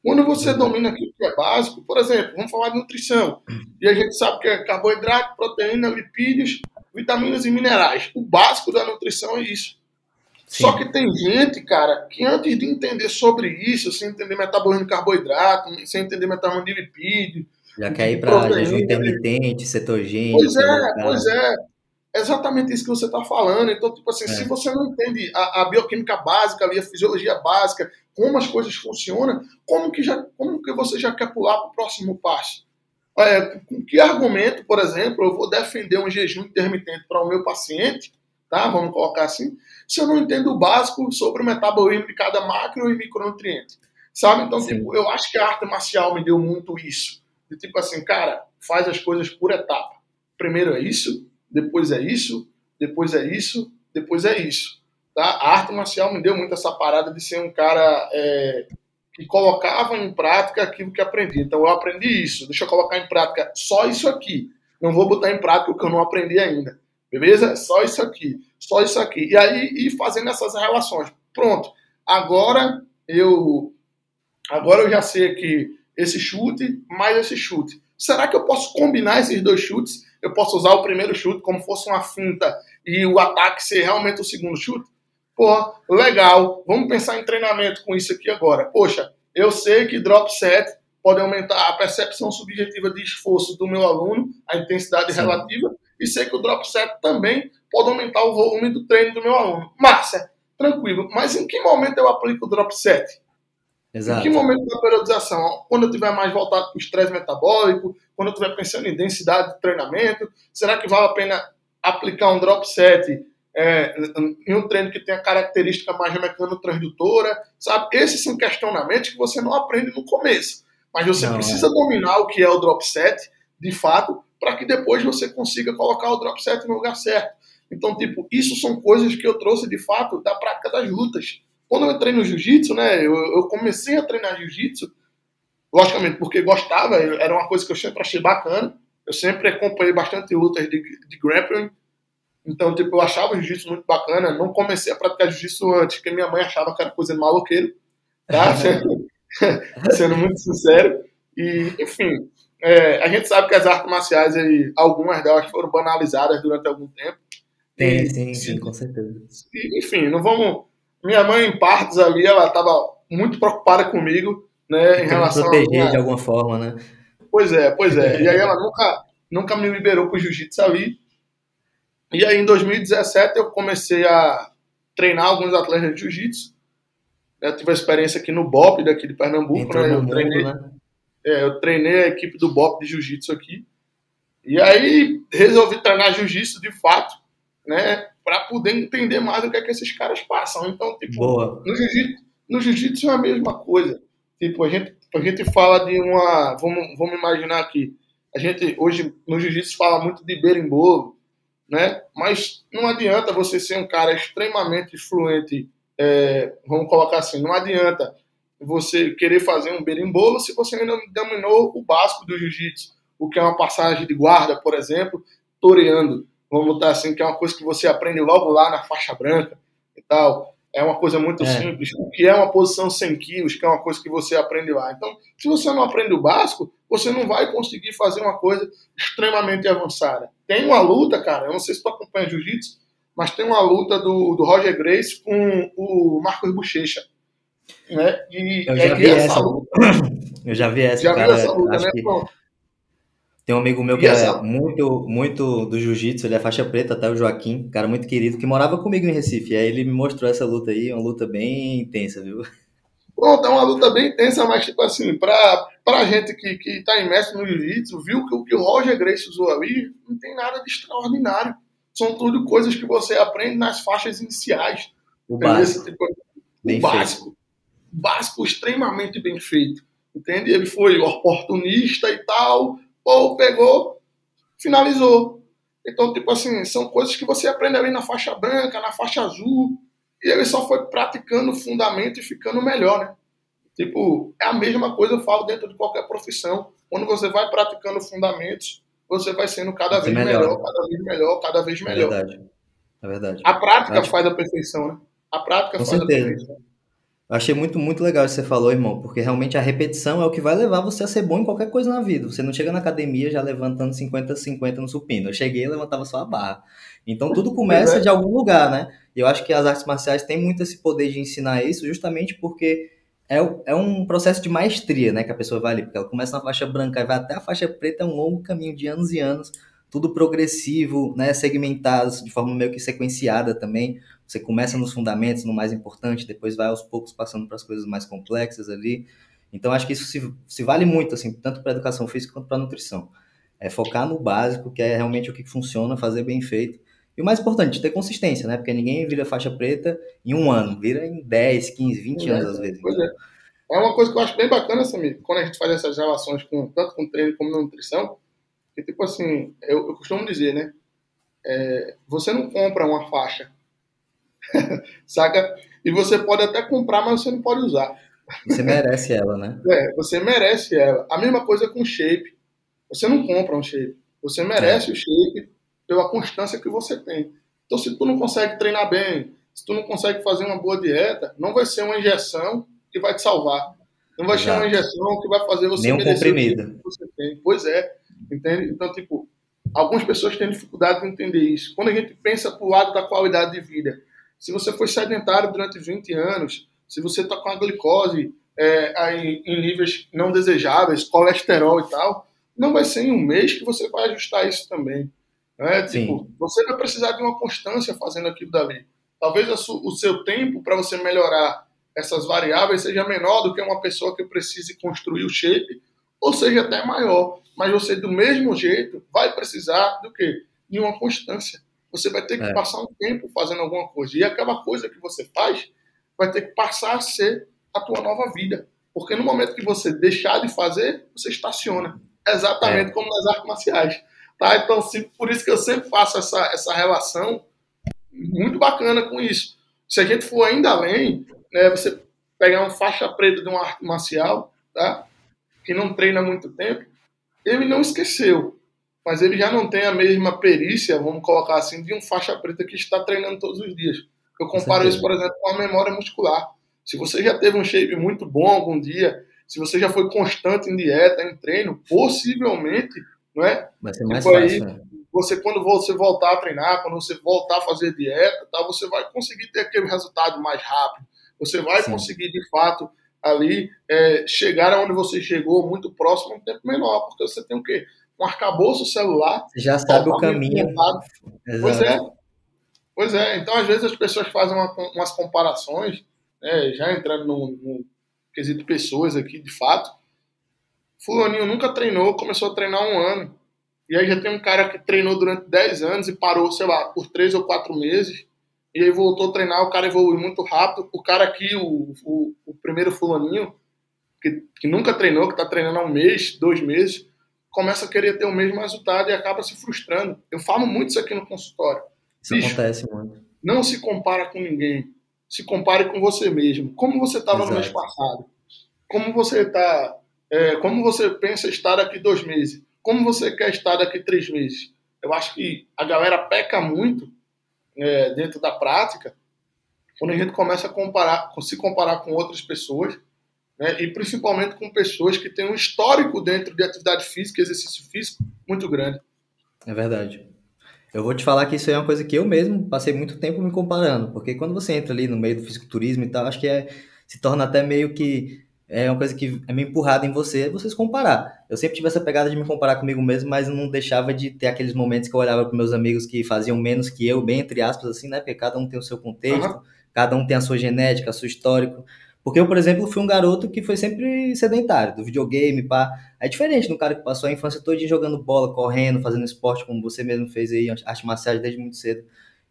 B: Quando você domina aquilo que é básico, por exemplo, vamos falar de nutrição, e a gente sabe que é carboidrato, proteína, lipídios, vitaminas e minerais. O básico da nutrição é isso. Sim. Só que tem gente, cara, que antes de entender sobre isso, sem entender metabolismo de carboidrato, sem entender metabolismo de lipídio.
A: Já quer ir para jejum intermitente, cetogênico.
B: Pois é, pois é. É exatamente isso que você está falando. Então, tipo assim, é. se você não entende a, a, bioquímica básica ali, a fisiologia básica, como as coisas funcionam, como que, já, como que você já quer pular para o próximo passo? É, com que argumento, por exemplo, eu vou defender um jejum intermitente para o meu paciente, tá? Vamos colocar assim, se eu não entendo o básico sobre o metabolismo de cada macro e micronutriente. Sabe? Então, tipo, eu acho que a arte marcial me deu muito isso. De tipo assim, cara, faz as coisas por etapa. Primeiro é isso, depois é isso, depois é isso, depois é isso. Tá? A arte marcial me deu muito essa parada de ser um cara é, que colocava em prática aquilo que aprendi. Então eu aprendi isso, deixa eu colocar em prática só isso aqui. Não vou botar em prática o que eu não aprendi ainda. Beleza? Só isso aqui, só isso aqui. E aí ir fazendo essas relações. Pronto. Agora eu agora eu já sei que esse chute mais esse chute. Será que eu posso combinar esses dois chutes? Eu posso usar o primeiro chute como fosse uma finta e o ataque ser realmente o segundo chute? Pô, legal. Vamos pensar em treinamento com isso aqui agora. Poxa, eu sei que drop set pode aumentar a percepção subjetiva de esforço do meu aluno, a intensidade Sim. relativa, e sei que o drop set também pode aumentar o volume do treino do meu aluno. Massa, tranquilo. Mas em que momento eu aplico o drop set? Exato. Em que momento da periodização? Quando eu estiver mais voltado para o estresse metabólico, quando eu estiver pensando em densidade de treinamento, será que vale a pena aplicar um drop set é, em um treino que tem a característica mais mecano-transdutora? Sabe? Esses são questionamentos que você não aprende no começo. Mas você não, precisa é. dominar o que é o drop set, de fato, para que depois você consiga colocar o drop set no lugar certo. Então, tipo, isso são coisas que eu trouxe de fato da prática das lutas. Quando eu entrei no jiu-jitsu, né, eu, eu, comecei a treinar jiu-jitsu, logicamente porque gostava, era uma coisa que eu sempre achei bacana. Eu sempre acompanhei bastante lutas de, de grappling. Então, tipo, eu achava o jiu-jitsu muito bacana. Não comecei a praticar jiu-jitsu antes, porque minha mãe achava que era coisa de maloqueiro. Tá? sendo, sendo muito sincero. E, enfim, é, a gente sabe que as artes marciais, aí, algumas delas foram banalizadas durante algum tempo.
A: Tem, sim, sim, com certeza.
B: E, enfim, não vamos. Minha mãe, em partes ali, ela estava muito preocupada comigo, né, em relação
A: proteger a. De alguma forma, né?
B: Pois é, pois é. E aí ela nunca, nunca me liberou pro jiu-jitsu ali. E aí em 2017 eu comecei a treinar alguns atletas de jiu-jitsu. Eu tive a experiência aqui no BOP daqui de Pernambuco, né? Eu treinei, né? É, eu treinei a equipe do BOP de jiu-jitsu aqui. E aí resolvi treinar jiu-jitsu de fato, né? Para poder entender mais o que é que esses caras passam. Então, tipo, Boa. no jiu-jitsu no jiu é a mesma coisa. Tipo, a gente, a gente fala de uma. Vamos, vamos imaginar aqui. A gente hoje no jiu-jitsu fala muito de berimbolo, né? Mas não adianta você ser um cara extremamente fluente. É, vamos colocar assim, não adianta você querer fazer um berimbolo se você ainda não dominou o básico do jiu-jitsu, o que é uma passagem de guarda, por exemplo, toreando. Vamos botar assim, que é uma coisa que você aprende logo lá na faixa branca e tal. É uma coisa muito é. simples. O que é uma posição sem quilos, que é uma coisa que você aprende lá. Então, se você não aprende o básico, você não vai conseguir fazer uma coisa extremamente avançada. Tem uma luta, cara, eu não sei se tu acompanha jiu-jitsu, mas tem uma luta do, do Roger Grace com o Marcos Bochecha. Né?
A: E, eu, já vi essa, luta. eu já vi essa. Já cara, vi essa luta, né? Que... Tem um amigo meu que é muito, muito do jiu-jitsu, ele é faixa preta, até o Joaquim, cara muito querido, que morava comigo em Recife. Aí ele me mostrou essa luta aí, uma luta bem intensa, viu?
B: Pronto, é uma luta bem intensa, mas, tipo assim, pra, pra gente que, que tá imerso no jiu-jitsu, viu que o que o Roger Grace usou ali não tem nada de extraordinário. São tudo coisas que você aprende nas faixas iniciais.
A: O básico. Tipo,
B: o básico. Básico extremamente bem feito. Entende? Ele foi oportunista e tal, ou pegou, finalizou. Então, tipo assim, são coisas que você aprende ali na faixa branca, na faixa azul, e ele só foi praticando o fundamento e ficando melhor, né? Tipo, é a mesma coisa eu falo dentro de qualquer profissão. Quando você vai praticando fundamentos, você vai sendo cada vez melhor. melhor. cada vez melhor, cada vez melhor.
A: É verdade. É verdade.
B: A prática faz a perfeição, né? A prática
A: Com
B: faz
A: certeza.
B: a perfeição.
A: Eu achei muito, muito legal isso que você falou, irmão, porque realmente a repetição é o que vai levar você a ser bom em qualquer coisa na vida. Você não chega na academia já levantando 50-50 no supino. Eu cheguei e levantava só a barra. Então tudo começa de algum lugar, né? E eu acho que as artes marciais têm muito esse poder de ensinar isso, justamente porque é, é um processo de maestria, né? Que a pessoa vai ali, porque ela começa na faixa branca e vai até a faixa preta, é um longo caminho de anos e anos, tudo progressivo, né? Segmentado, de forma meio que sequenciada também. Você começa nos fundamentos, no mais importante, depois vai aos poucos passando para as coisas mais complexas ali. Então acho que isso se, se vale muito, assim, tanto para educação física quanto para nutrição. É focar no básico, que é realmente o que funciona, fazer bem feito e o mais importante, ter consistência, né? Porque ninguém vira faixa preta em um ano, vira em 10, 15, 20 é, anos às vezes.
B: Pois é. É uma coisa que eu acho bem bacana, Samir, quando a gente faz essas relações com, tanto com treino como na nutrição, que tipo assim, eu, eu costumo dizer, né? É, você não compra uma faixa, saca? E você pode até comprar, mas você não pode usar.
A: Você merece ela, né?
B: É, você merece ela. A mesma coisa com shape. Você não compra um shape. Você merece é. o shape pela constância que você tem. Então, se tu não consegue treinar bem, se tu não consegue fazer uma boa dieta, não vai ser uma injeção que vai te salvar. Não vai Exato. ser uma injeção que vai fazer você
A: Nem um comprimido.
B: que você tem. Pois é, entende? Então, tipo, algumas pessoas têm dificuldade de entender isso. Quando a gente pensa pro lado da qualidade de vida, se você foi sedentário durante 20 anos, se você está com a glicose é, aí, em níveis não desejáveis, colesterol e tal, não vai ser em um mês que você vai ajustar isso também. Né? Tipo, você vai precisar de uma constância fazendo aquilo dali. Talvez o seu tempo para você melhorar essas variáveis seja menor do que uma pessoa que precise construir o shape, ou seja até maior. Mas você, do mesmo jeito, vai precisar do quê? De uma constância. Você vai ter que é. passar um tempo fazendo alguma coisa. E aquela coisa que você faz vai ter que passar a ser a tua nova vida. Porque no momento que você deixar de fazer, você estaciona. Exatamente é. como nas artes marciais. Tá? Então, sim, por isso que eu sempre faço essa, essa relação muito bacana com isso. Se a gente for ainda além, né, você pegar um faixa preta de uma arte marcial, tá? que não treina muito tempo, ele não esqueceu, mas ele já não tem a mesma perícia, vamos colocar assim, de um faixa preta que está treinando todos os dias. Eu comparo isso, por exemplo, com a memória muscular. Se você já teve um shape muito bom algum dia, se você já foi constante em dieta, em treino, possivelmente não é?
A: Vai ser mais tipo fácil. Aí,
B: né? Você, quando você voltar a treinar, quando você voltar a fazer dieta, tá, você vai conseguir ter aquele resultado mais rápido. Você vai Sim. conseguir, de fato, ali é, chegar aonde você chegou muito próximo em um tempo menor, porque você tem o quê? Um arcabouço celular.
A: Você já sabe o caminho.
B: Pois é. Pois é. Então, às vezes, as pessoas fazem uma, umas comparações, né, já entrando no, no quesito pessoas aqui, de fato, Fulaninho nunca treinou, começou a treinar um ano. E aí já tem um cara que treinou durante 10 anos e parou, sei lá, por 3 ou 4 meses. E aí voltou a treinar, o cara evoluiu muito rápido. O cara aqui, o, o, o primeiro fulaninho, que, que nunca treinou, que está treinando há um mês, dois meses, começa a querer ter o mesmo resultado e acaba se frustrando. Eu falo muito isso aqui no consultório.
A: Isso Bicho, acontece muito.
B: Não se compara com ninguém. Se compare com você mesmo. Como você estava no mês passado? Como você está é, como você pensa estar daqui dois meses? Como você quer estar daqui três meses? Eu acho que a galera peca muito é, dentro da prática quando a gente começa a comparar, se comparar com outras pessoas, né, e principalmente com pessoas que têm um histórico dentro de atividade física, exercício físico muito grande.
A: É verdade. Eu vou te falar que isso é uma coisa que eu mesmo passei muito tempo me comparando, porque quando você entra ali no meio do fisiculturismo e tal, acho que é, se torna até meio que é uma coisa que é meio empurrada em você, é você se comparar. Eu sempre tive essa pegada de me comparar comigo mesmo, mas não deixava de ter aqueles momentos que eu olhava para meus amigos que faziam menos que eu, bem entre aspas, assim, né? Porque cada um tem o seu contexto, uhum. cada um tem a sua genética, o seu histórico. Porque eu, por exemplo, fui um garoto que foi sempre sedentário, do videogame, pá. É diferente do cara que passou a infância toda jogando bola, correndo, fazendo esporte, como você mesmo fez aí, arte marcial desde muito cedo.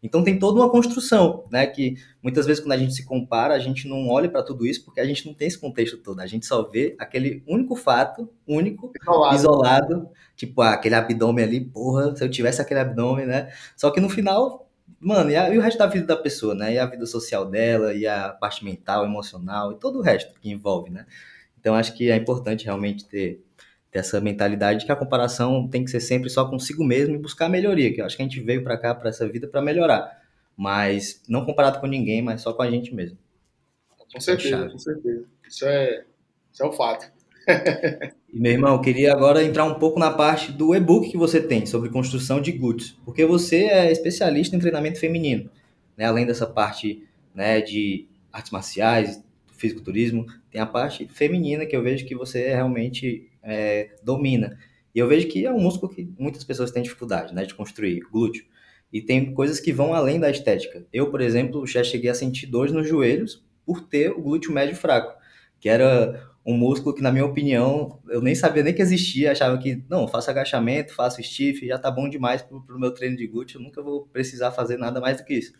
A: Então tem toda uma construção, né? Que muitas vezes quando a gente se compara, a gente não olha para tudo isso porque a gente não tem esse contexto todo. A gente só vê aquele único fato, único, isolado, isolado tipo ah, aquele abdômen ali, porra, se eu tivesse aquele abdômen, né? Só que no final, mano, e, a, e o resto da vida da pessoa, né? E a vida social dela, e a parte mental, emocional, e todo o resto que envolve, né? Então acho que é importante realmente ter ter essa mentalidade que a comparação tem que ser sempre só consigo mesmo e buscar melhoria, que eu acho que a gente veio para cá, para essa vida, para melhorar. Mas não comparado com ninguém, mas só com a gente mesmo.
B: Com certeza, é com certeza. Isso é, isso é um fato.
A: e, meu irmão, eu queria agora entrar um pouco na parte do e-book que você tem sobre construção de glúteos, porque você é especialista em treinamento feminino, né? além dessa parte né, de artes marciais, fisiculturismo, tem a parte feminina que eu vejo que você realmente é, domina. E eu vejo que é um músculo que muitas pessoas têm dificuldade, né, de construir, glúteo. E tem coisas que vão além da estética. Eu, por exemplo, já cheguei a sentir dores nos joelhos por ter o glúteo médio fraco, que era um músculo que, na minha opinião, eu nem sabia nem que existia, achava que, não, faço agachamento, faço stiff, já tá bom demais pro, pro meu treino de glúteo, eu nunca vou precisar fazer nada mais do que isso.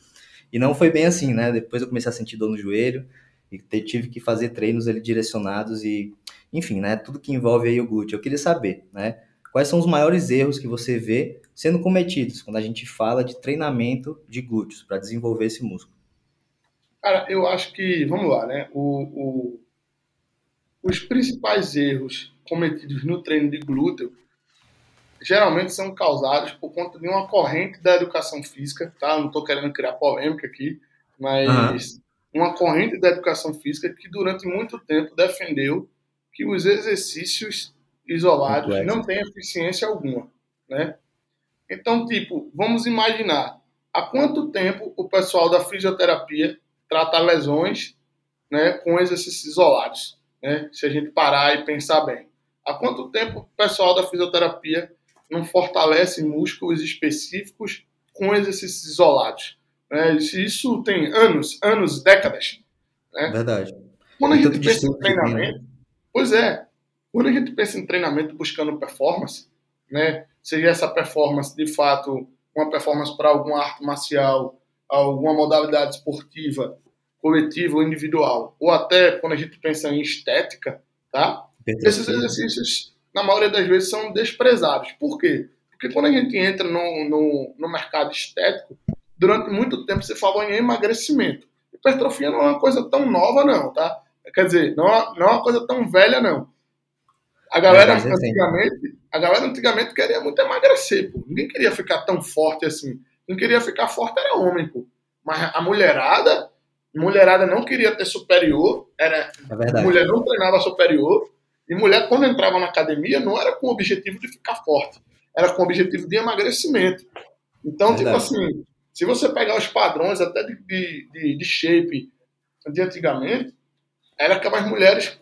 A: E não foi bem assim, né? Depois eu comecei a sentir dor no joelho e tive que fazer treinos ali direcionados e enfim, né, tudo que envolve aí o glúteo. Eu queria saber, né, quais são os maiores erros que você vê sendo cometidos quando a gente fala de treinamento de glúteos para desenvolver esse músculo?
B: Cara, eu acho que, vamos lá, né, o, o, os principais erros cometidos no treino de glúteo geralmente são causados por conta de uma corrente da educação física, tá? Não estou querendo criar polêmica aqui, mas uhum. uma corrente da educação física que durante muito tempo defendeu que os exercícios isolados Complexo. não têm eficiência alguma, né? Então, tipo, vamos imaginar há quanto tempo o pessoal da fisioterapia trata lesões, né, com exercícios isolados, né? Se a gente parar e pensar bem, há quanto tempo o pessoal da fisioterapia não fortalece músculos específicos com exercícios isolados? Né? Isso tem anos, anos, décadas. Né?
A: Verdade.
B: Quando a gente pensa em treinamento, Pois é. Quando a gente pensa em treinamento buscando performance, né, seja essa performance de fato uma performance para alguma arte marcial, alguma modalidade esportiva, coletiva ou individual, ou até quando a gente pensa em estética, tá? Esses exercícios, na maioria das vezes, são desprezados. Por quê? Porque quando a gente entra no, no, no mercado estético, durante muito tempo você falou em emagrecimento. Hipertrofia não é uma coisa tão nova, não, tá? Quer dizer, não, é, não é uma coisa tão velha, não. A galera, é, antigamente, a galera antigamente queria muito emagrecer, pô. Ninguém queria ficar tão forte assim. Quem queria ficar forte era homem, pô. Mas a mulherada, mulherada não queria ter superior, era é mulher não treinava superior, e mulher quando entrava na academia não era com o objetivo de ficar forte, era com o objetivo de emagrecimento. Então, tipo assim, se você pegar os padrões até de, de, de shape de antigamente, era que as mulheres.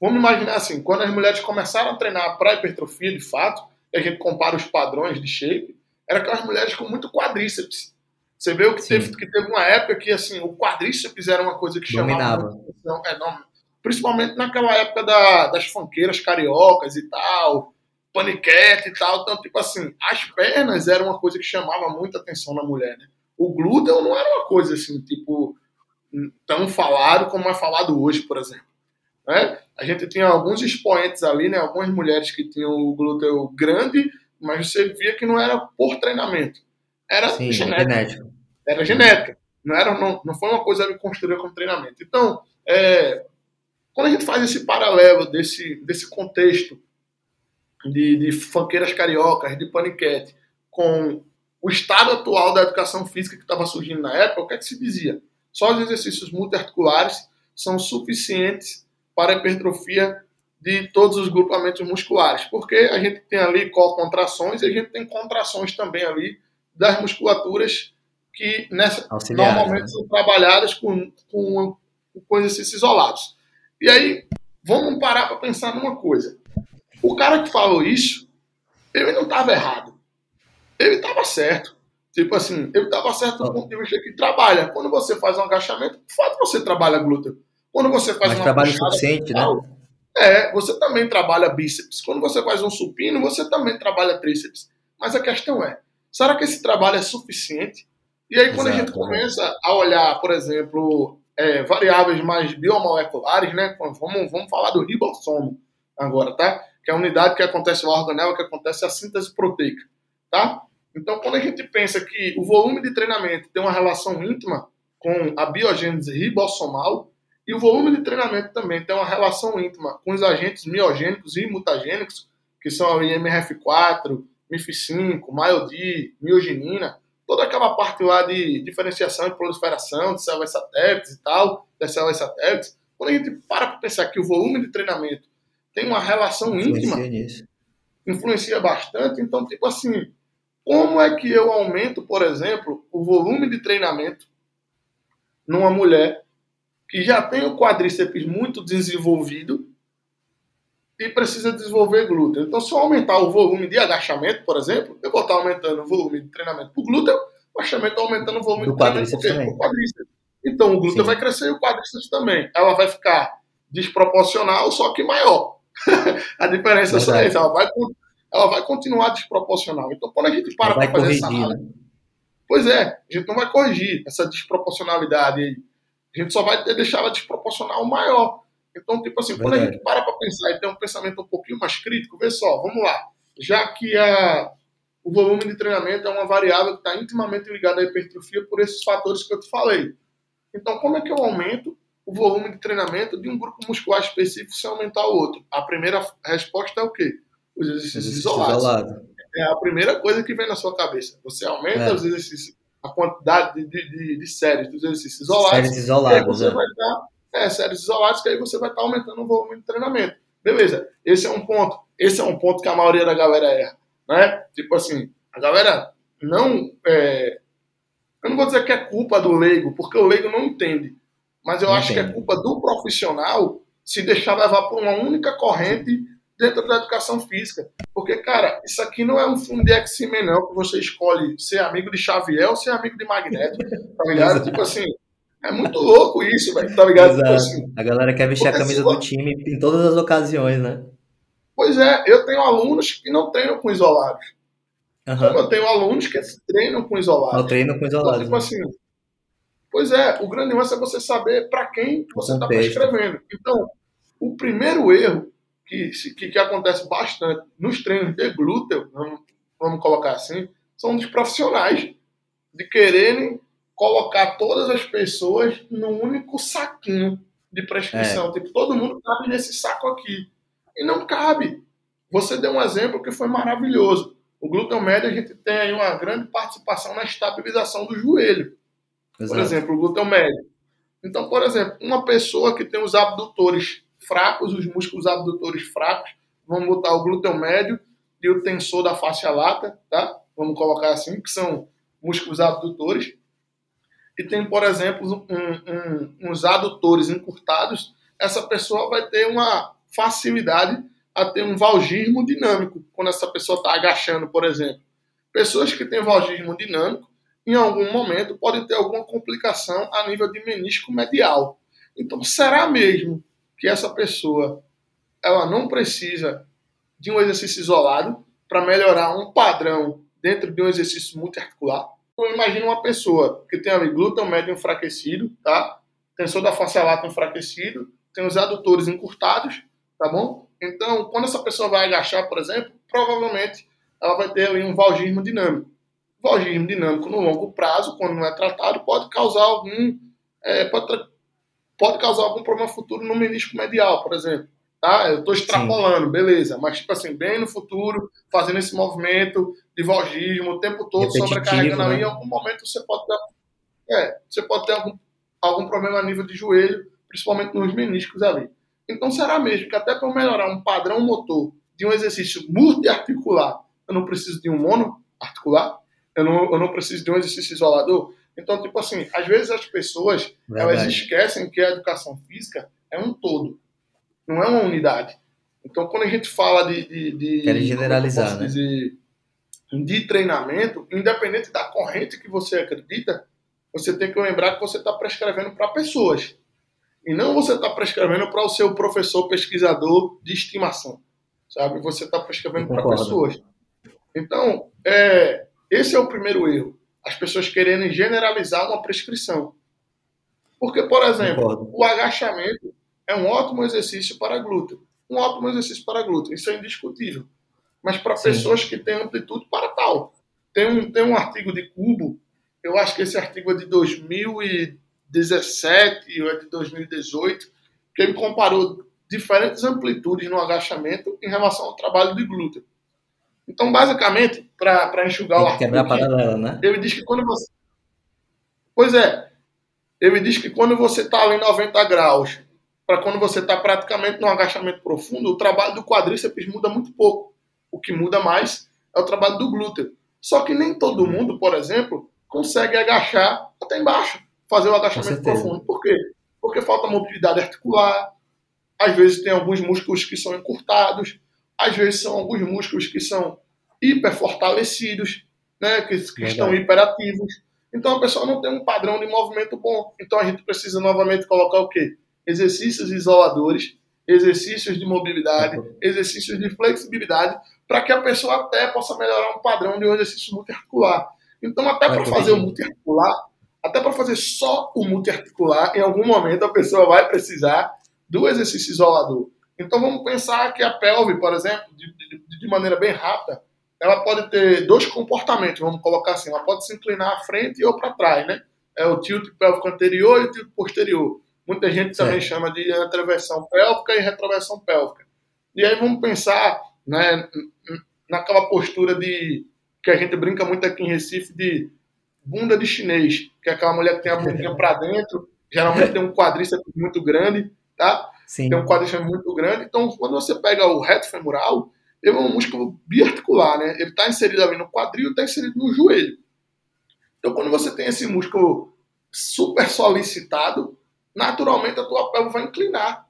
B: Vamos imaginar assim, quando as mulheres começaram a treinar para hipertrofia de fato, e a gente compara os padrões de shape, era aquelas mulheres com muito quadríceps. Você vê que teve, que teve uma época que assim, o quadríceps era uma coisa que
A: chamava
B: atenção, é, não, principalmente naquela época da, das fanqueiras cariocas e tal, paniquete e tal. Então, tipo assim, as pernas eram uma coisa que chamava muita atenção na mulher, né? O glúteo não era uma coisa assim, tipo, tão falado como é falado hoje, por exemplo. Né? A gente tinha alguns expoentes ali, né? algumas mulheres que tinham o glúteo grande, mas você via que não era por treinamento. Era Sim, genética. Era genética. Não, era, não, não foi uma coisa construída com treinamento. Então, é, quando a gente faz esse paralelo desse, desse contexto de, de fanqueiras cariocas, de paniquete, com o estado atual da educação física que estava surgindo na época, o que é que se dizia? Só os exercícios multiarticulares são suficientes para a hipertrofia de todos os grupamentos musculares, porque a gente tem ali contrações e a gente tem contrações também ali das musculaturas que nessa, normalmente né? são trabalhadas com, com, com exercícios isolados. E aí, vamos parar para pensar numa coisa. O cara que falou isso, ele não estava errado. Ele estava certo. Tipo assim, eu dava certo do ponto de vista que trabalha. Quando você faz um agachamento, de fato você trabalha glúteo. Quando você faz
A: Mas
B: uma
A: trabalho
B: puxada,
A: suficiente, né?
B: É, você também trabalha bíceps. Quando você faz um supino, você também trabalha tríceps. Mas a questão é, será que esse trabalho é suficiente? E aí, quando a gente
A: Exato,
B: começa a olhar, por exemplo, é, variáveis mais biomoleculares, né? Vamos, vamos falar do ribossomo agora, tá? Que é a unidade que acontece no organela, que acontece a síntese proteica, tá? Então, quando a gente pensa que o volume de treinamento tem uma relação íntima com a biogênese ribossomal, e o volume de treinamento também tem uma relação íntima com os agentes miogênicos e mutagênicos, que são o IMRF4, MIF5, MIOD, miogenina, toda aquela parte lá de diferenciação e proliferação de células satélites e tal, das células satélites, quando a gente para para pensar que o volume de treinamento tem uma relação íntima,
A: Influencia nisso.
B: influencia bastante, então, tipo assim, como é que eu aumento, por exemplo, o volume de treinamento numa mulher que já tem o quadríceps muito desenvolvido e precisa desenvolver glúteo. Então, se eu aumentar o volume de agachamento, por exemplo, eu vou estar aumentando o volume de treinamento para o glúteo, o agachamento está aumentando o volume
A: Do
B: de treinamento
A: quadríceps também.
B: Pro quadríceps. Então, o glúteo
A: Sim.
B: vai crescer e o quadríceps também. Ela vai ficar desproporcional, só que maior. a diferença é só essa. Ela vai, ela vai continuar desproporcional. Então, quando a gente para para fazer essa
A: corrigir,
B: análise,
A: né?
B: Pois é, a gente não vai corrigir essa desproporcionalidade aí. A gente só vai deixar ela desproporcional maior. Então, tipo assim, quando a
A: Verdade.
B: gente para para pensar e tem um pensamento um pouquinho mais crítico, vê só, vamos lá. Já que a, o volume de treinamento é uma variável que está intimamente ligada à hipertrofia por esses fatores que eu te falei. Então, como é que eu aumento o volume de treinamento de um grupo muscular específico sem aumentar o outro? A primeira resposta é o quê? Os exercícios
A: Exercício
B: isolados
A: isolado.
B: é a primeira coisa que vem na sua cabeça. Você aumenta
A: É.
B: os exercícios, a quantidade de, de, de- séries dos exercícios isolados.
A: Séries isoladas,
B: você
A: né?
B: vai estar, é, séries isoladas, que aí você vai estar aumentando o volume de treinamento. Beleza, esse é um ponto. Esse é um ponto que a maioria da galera erra. Né? Tipo assim, a galera não. é, eu não vou dizer que é culpa do leigo, porque o leigo não entende. Mas eu
A: Não
B: acho que é culpa do profissional se deixar levar por uma única corrente dentro da educação física. Porque, cara, isso aqui não é um filme de X-Men, não, que você escolhe ser amigo de Xavier ou ser amigo de Magneto, tá ligado? Tipo assim, é muito louco isso, velho, tá ligado? Tipo assim,
A: A galera quer vestir a camisa do time em todas as ocasiões, né?
B: pois é, eu tenho alunos que não treinam com isolados.
A: Aham.
B: Eu tenho alunos que treinam com isolados.
A: Eu treino com
B: Então,
A: isolados.
B: tipo
A: né?
B: assim, pois é, o grande lance é você saber para quem você está prescrevendo. Então, o primeiro erro que, que, que acontece bastante nos treinos de glúteo, vamos, vamos colocar assim, são dos profissionais de quererem colocar todas as pessoas num único saquinho de prescrição. Tipo, todo mundo cabe nesse saco aqui. E não cabe. Você deu um exemplo que foi maravilhoso. O glúteo médio, a gente tem aí uma grande participação na estabilização do joelho. Por
A: Exato.
B: exemplo, o glúteo médio. Então, por exemplo, uma pessoa que tem os abdutores fracos, os músculos abdutores fracos, vamos botar o glúteo médio e o tensor da faixa lata, tá? Vamos colocar assim, que são músculos abdutores. E tem, por exemplo, um- um- uns adutores encurtados. Essa pessoa vai ter uma facilidade a ter um valgismo dinâmico quando essa pessoa está agachando, por exemplo. Pessoas que têm valgismo dinâmico em algum momento pode ter alguma complicação a nível de menisco medial. Então, será mesmo que essa pessoa ela não precisa de um exercício isolado para melhorar um padrão dentro de um exercício multiarticular? Eu imagino uma pessoa que tem ali glúteo médio enfraquecido, tá? Tensor da face lata enfraquecido, tem os adutores encurtados, tá bom? Então, quando essa pessoa vai agachar, por exemplo, provavelmente ela vai ter ali um valgismo dinâmico valgismo dinâmico no longo prazo, quando não é tratado, pode causar algum é, pode, pode causar algum problema futuro no menisco medial, por exemplo. Tá? Eu estou extrapolando, beleza, mas tipo assim, bem no futuro, fazendo esse movimento de valgismo o tempo todo,
A: Repetitivo,
B: sobrecarregando
A: né?
B: em algum momento você pode ter, é, você pode ter algum, algum problema a nível de joelho, principalmente nos meniscos ali. Então será mesmo que até para melhorar um padrão motor de um exercício multiarticular, eu não preciso de um monoarticular? Eu não, eu não preciso de um exercício isolador? Então, tipo assim, às vezes as pessoas elas
A: Verdade.
B: esquecem que a educação física é um todo, não é uma unidade. Então, quando a gente fala de. de, de
A: Querem generalizar, né?
B: dizer, de treinamento, independente da corrente que você acredita, você tem que lembrar que você está prescrevendo para pessoas. E não você está prescrevendo para o seu professor pesquisador de estimação. Sabe? Você está prescrevendo para pessoas. Então, é, esse é o primeiro erro. As pessoas querendo generalizar uma prescrição. Porque, por exemplo, o agachamento é um ótimo exercício para glúteo. Um ótimo exercício para glúteo. Isso é indiscutível. Mas para pessoas que têm amplitude para tal. Tem um, tem um artigo de Cubo, eu acho que esse artigo é de 2017 ou é de 2018, que ele comparou diferentes amplitudes no agachamento em relação ao trabalho de glúteo. Então, basicamente, para enxugar Tem o.
A: Quebrar aqui, paralela, né?
B: Ele diz que quando você. Pois é. Ele diz que quando você está ali em 90 graus, para quando você está praticamente no agachamento profundo, o trabalho do quadríceps muda muito pouco. O que muda mais é o trabalho do glúteo. Só que nem todo mundo, por exemplo, consegue agachar até embaixo, fazer o agachamento profundo. Por quê? Porque falta mobilidade articular. Às vezes tem alguns músculos que são encurtados, às vezes são alguns músculos que são hiperfortalecidos, né, que, que estão hiperativos. Então a pessoa não tem um padrão de movimento bom. Então a gente precisa novamente colocar o quê? Exercícios isoladores, exercícios de mobilidade, exercícios de flexibilidade, para que a pessoa até possa melhorar um padrão de um exercício multiarticular. Então, até para fazer o multiarticular, até para fazer só o multiarticular, em algum momento a pessoa vai precisar do exercício isolador. Então, vamos pensar que a pelve, por exemplo, de, de, de maneira bem rápida, ela pode ter dois comportamentos, vamos colocar assim, ela pode se inclinar à frente ou para trás, né? É o tilt pélvico anterior e o tilt posterior. Muita gente também chama de anteversão pélvica e retroversão pélvica. E aí vamos pensar né, naquela postura de que a gente brinca muito aqui em Recife de bunda de chinês, que é aquela mulher que tem a bundinha para dentro, geralmente tem um quadríceps muito grande, tá? Sim. Tem um quadríceps muito grande. Então, quando você pega o reto femoral, ele é um músculo biarticular, né? Ele está inserido ali no quadril, está inserido no joelho. Então, quando você tem esse músculo super solicitado, naturalmente a tua pelve vai inclinar.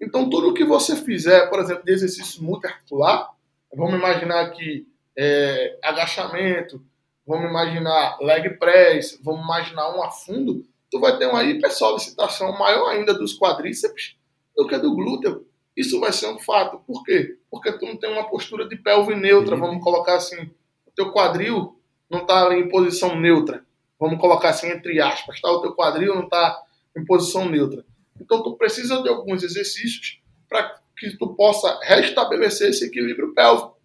B: Então, tudo que você fizer, por exemplo, de exercício multiarticular, vamos imaginar aqui é, agachamento, vamos imaginar leg press, vamos imaginar um afundo, tu vai ter uma hipersolicitação maior ainda dos quadríceps do que do glúteo. Isso vai ser um fato. Por quê? Porque tu não tem uma postura de pelve neutra, vamos colocar assim. O teu quadril não está em posição neutra. Vamos colocar assim entre aspas, tá? O teu quadril não está em posição neutra. Então tu precisa de alguns exercícios para que tu possa restabelecer esse equilíbrio pélvico.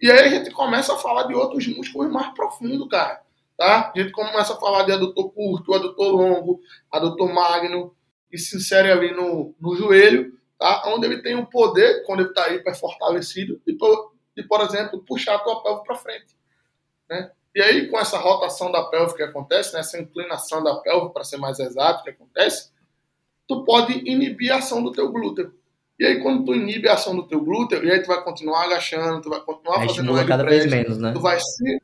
B: E aí a gente começa a falar de outros músculos mais profundos, cara. Tá? A gente começa a falar de adutor curto, adutor longo, adutor magno, e se insere ali no, no joelho, tá? onde ele tem o poder, quando ele está hiper fortalecido, de, de, por exemplo, puxar a tua pelve para frente. Né? E aí, com essa rotação da pelve que acontece, né, essa inclinação da pelve, para ser mais exato, que acontece, tu pode inibir a ação do teu glúteo. E aí, quando tu inibe a ação do teu glúteo, e aí tu vai continuar agachando, tu vai continuar aí fazendo
A: estimula cada vez menos, né?
B: Tu vai se...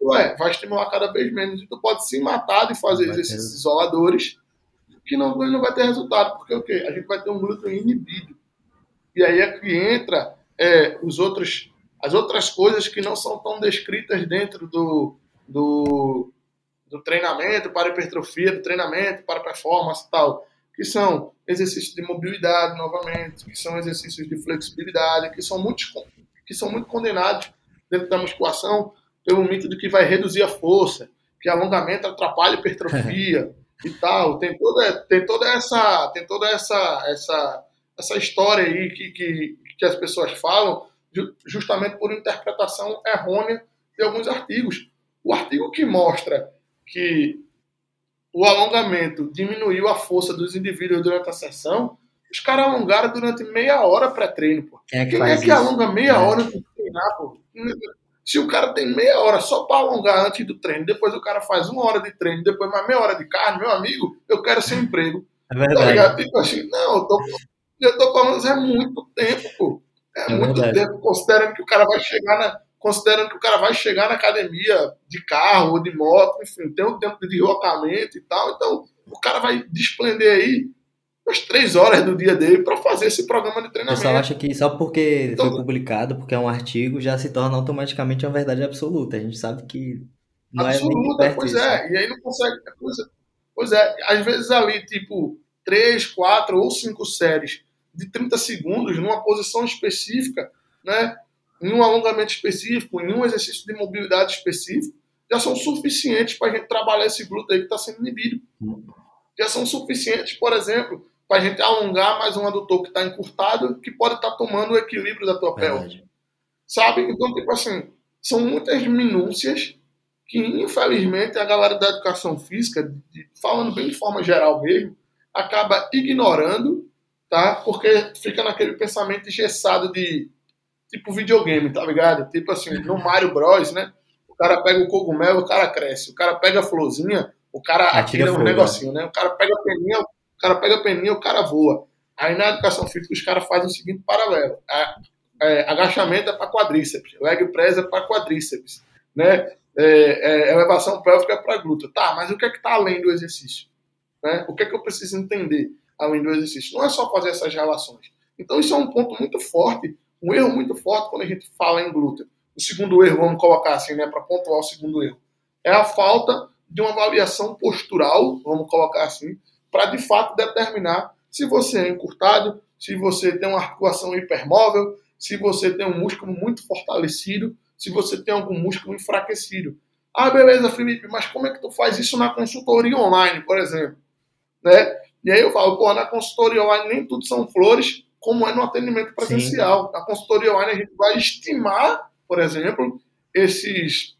B: Ué, vai estimular cada vez menos. E tu pode se matar de fazer exercícios ter... isoladores que não, não vai ter resultado. Porque o quê? A gente vai ter um glúteo inibido. E aí é que entra é, os outros, as outras coisas que não são tão descritas dentro do, do, do treinamento para hipertrofia, do treinamento para performance e tal que são exercícios de mobilidade, novamente, que são exercícios de flexibilidade, que são muito, que são muito condenados dentro da musculação pelo mito de que vai reduzir a força, que alongamento atrapalha a hipertrofia e tal. Tem toda, tem toda essa, tem toda essa, essa, essa história aí que, que, que as pessoas falam justamente por interpretação errônea de alguns artigos. O artigo que mostra que o alongamento diminuiu a força dos indivíduos durante a sessão, os caras alongaram durante meia hora pré-treino, pô. Quem é que, Quem é que alonga meia é. hora treinar, pô? Se o cara tem meia hora só para alongar antes do treino, depois o cara faz uma hora de treino, depois mais meia hora de carne, meu amigo, eu quero seu emprego.
A: É tá verdade. Tá
B: tipo assim, não, eu tô, eu tô falando, é muito tempo, pô. É, é muito verdade. tempo, considerando que o cara vai chegar na, considerando que o cara vai chegar na academia de carro ou de moto, enfim, tem um tempo de deslocamento e tal, então o cara vai desprender aí umas três horas do dia dele para fazer esse programa de treinamento.
A: pessoal acha que só porque
B: Então-
A: foi publicado, porque é um artigo, já se torna automaticamente uma verdade absoluta. A gente sabe que não é nem
B: absoluta, pois
A: isso.
B: é. E aí não consegue. Pois é, pois é, às vezes ali, tipo, três, quatro ou cinco séries de 30 segundos numa posição específica, né? Em um alongamento específico, em um exercício de mobilidade específico, já são suficientes para a gente trabalhar esse glúteo aí que está sendo inibido. Já são suficientes, por exemplo, para a gente alongar mais um adutor que está encurtado, que pode estar tomando o equilíbrio da tua pelve
A: Verdade.
B: sabe? Então, tipo assim, são muitas minúcias que, infelizmente, a galera da educação física, falando bem de forma geral mesmo, acaba ignorando, tá? Porque fica naquele pensamento engessado de, tipo, videogame, tá ligado? Tipo assim, no Mario Bros, né? O cara pega o cogumelo, o cara cresce. O cara pega a florzinha, o cara
A: Atira
B: atira um
A: fogo,
B: negocinho, né? O cara pega a peninha, o cara pega a peninha, o cara voa. Aí na educação física os caras fazem o seguinte paralelo. A- é, agachamento é para quadríceps, leg press é para quadríceps, né? É, é, elevação pélvica é para glúteo. Tá, mas o que é que está além do exercício? Né? O que é que eu preciso entender além do exercício? Não é só fazer essas relações. Então isso é um ponto muito forte, um erro muito forte quando a gente fala em glúteo. O segundo erro, vamos colocar assim, né, para pontuar o segundo erro, é a falta de uma avaliação postural, vamos colocar assim, para de fato determinar se você é encurtado, se você tem uma articulação hipermóvel, se você tem um músculo muito fortalecido, se você tem algum músculo enfraquecido. Ah, beleza, Felipe, mas como é que tu faz isso na consultoria online, por exemplo? Né? E aí eu falo, pô, na consultoria online nem tudo são flores, como é no atendimento presencial. Na consultoria online a gente vai estimar, por exemplo, esses,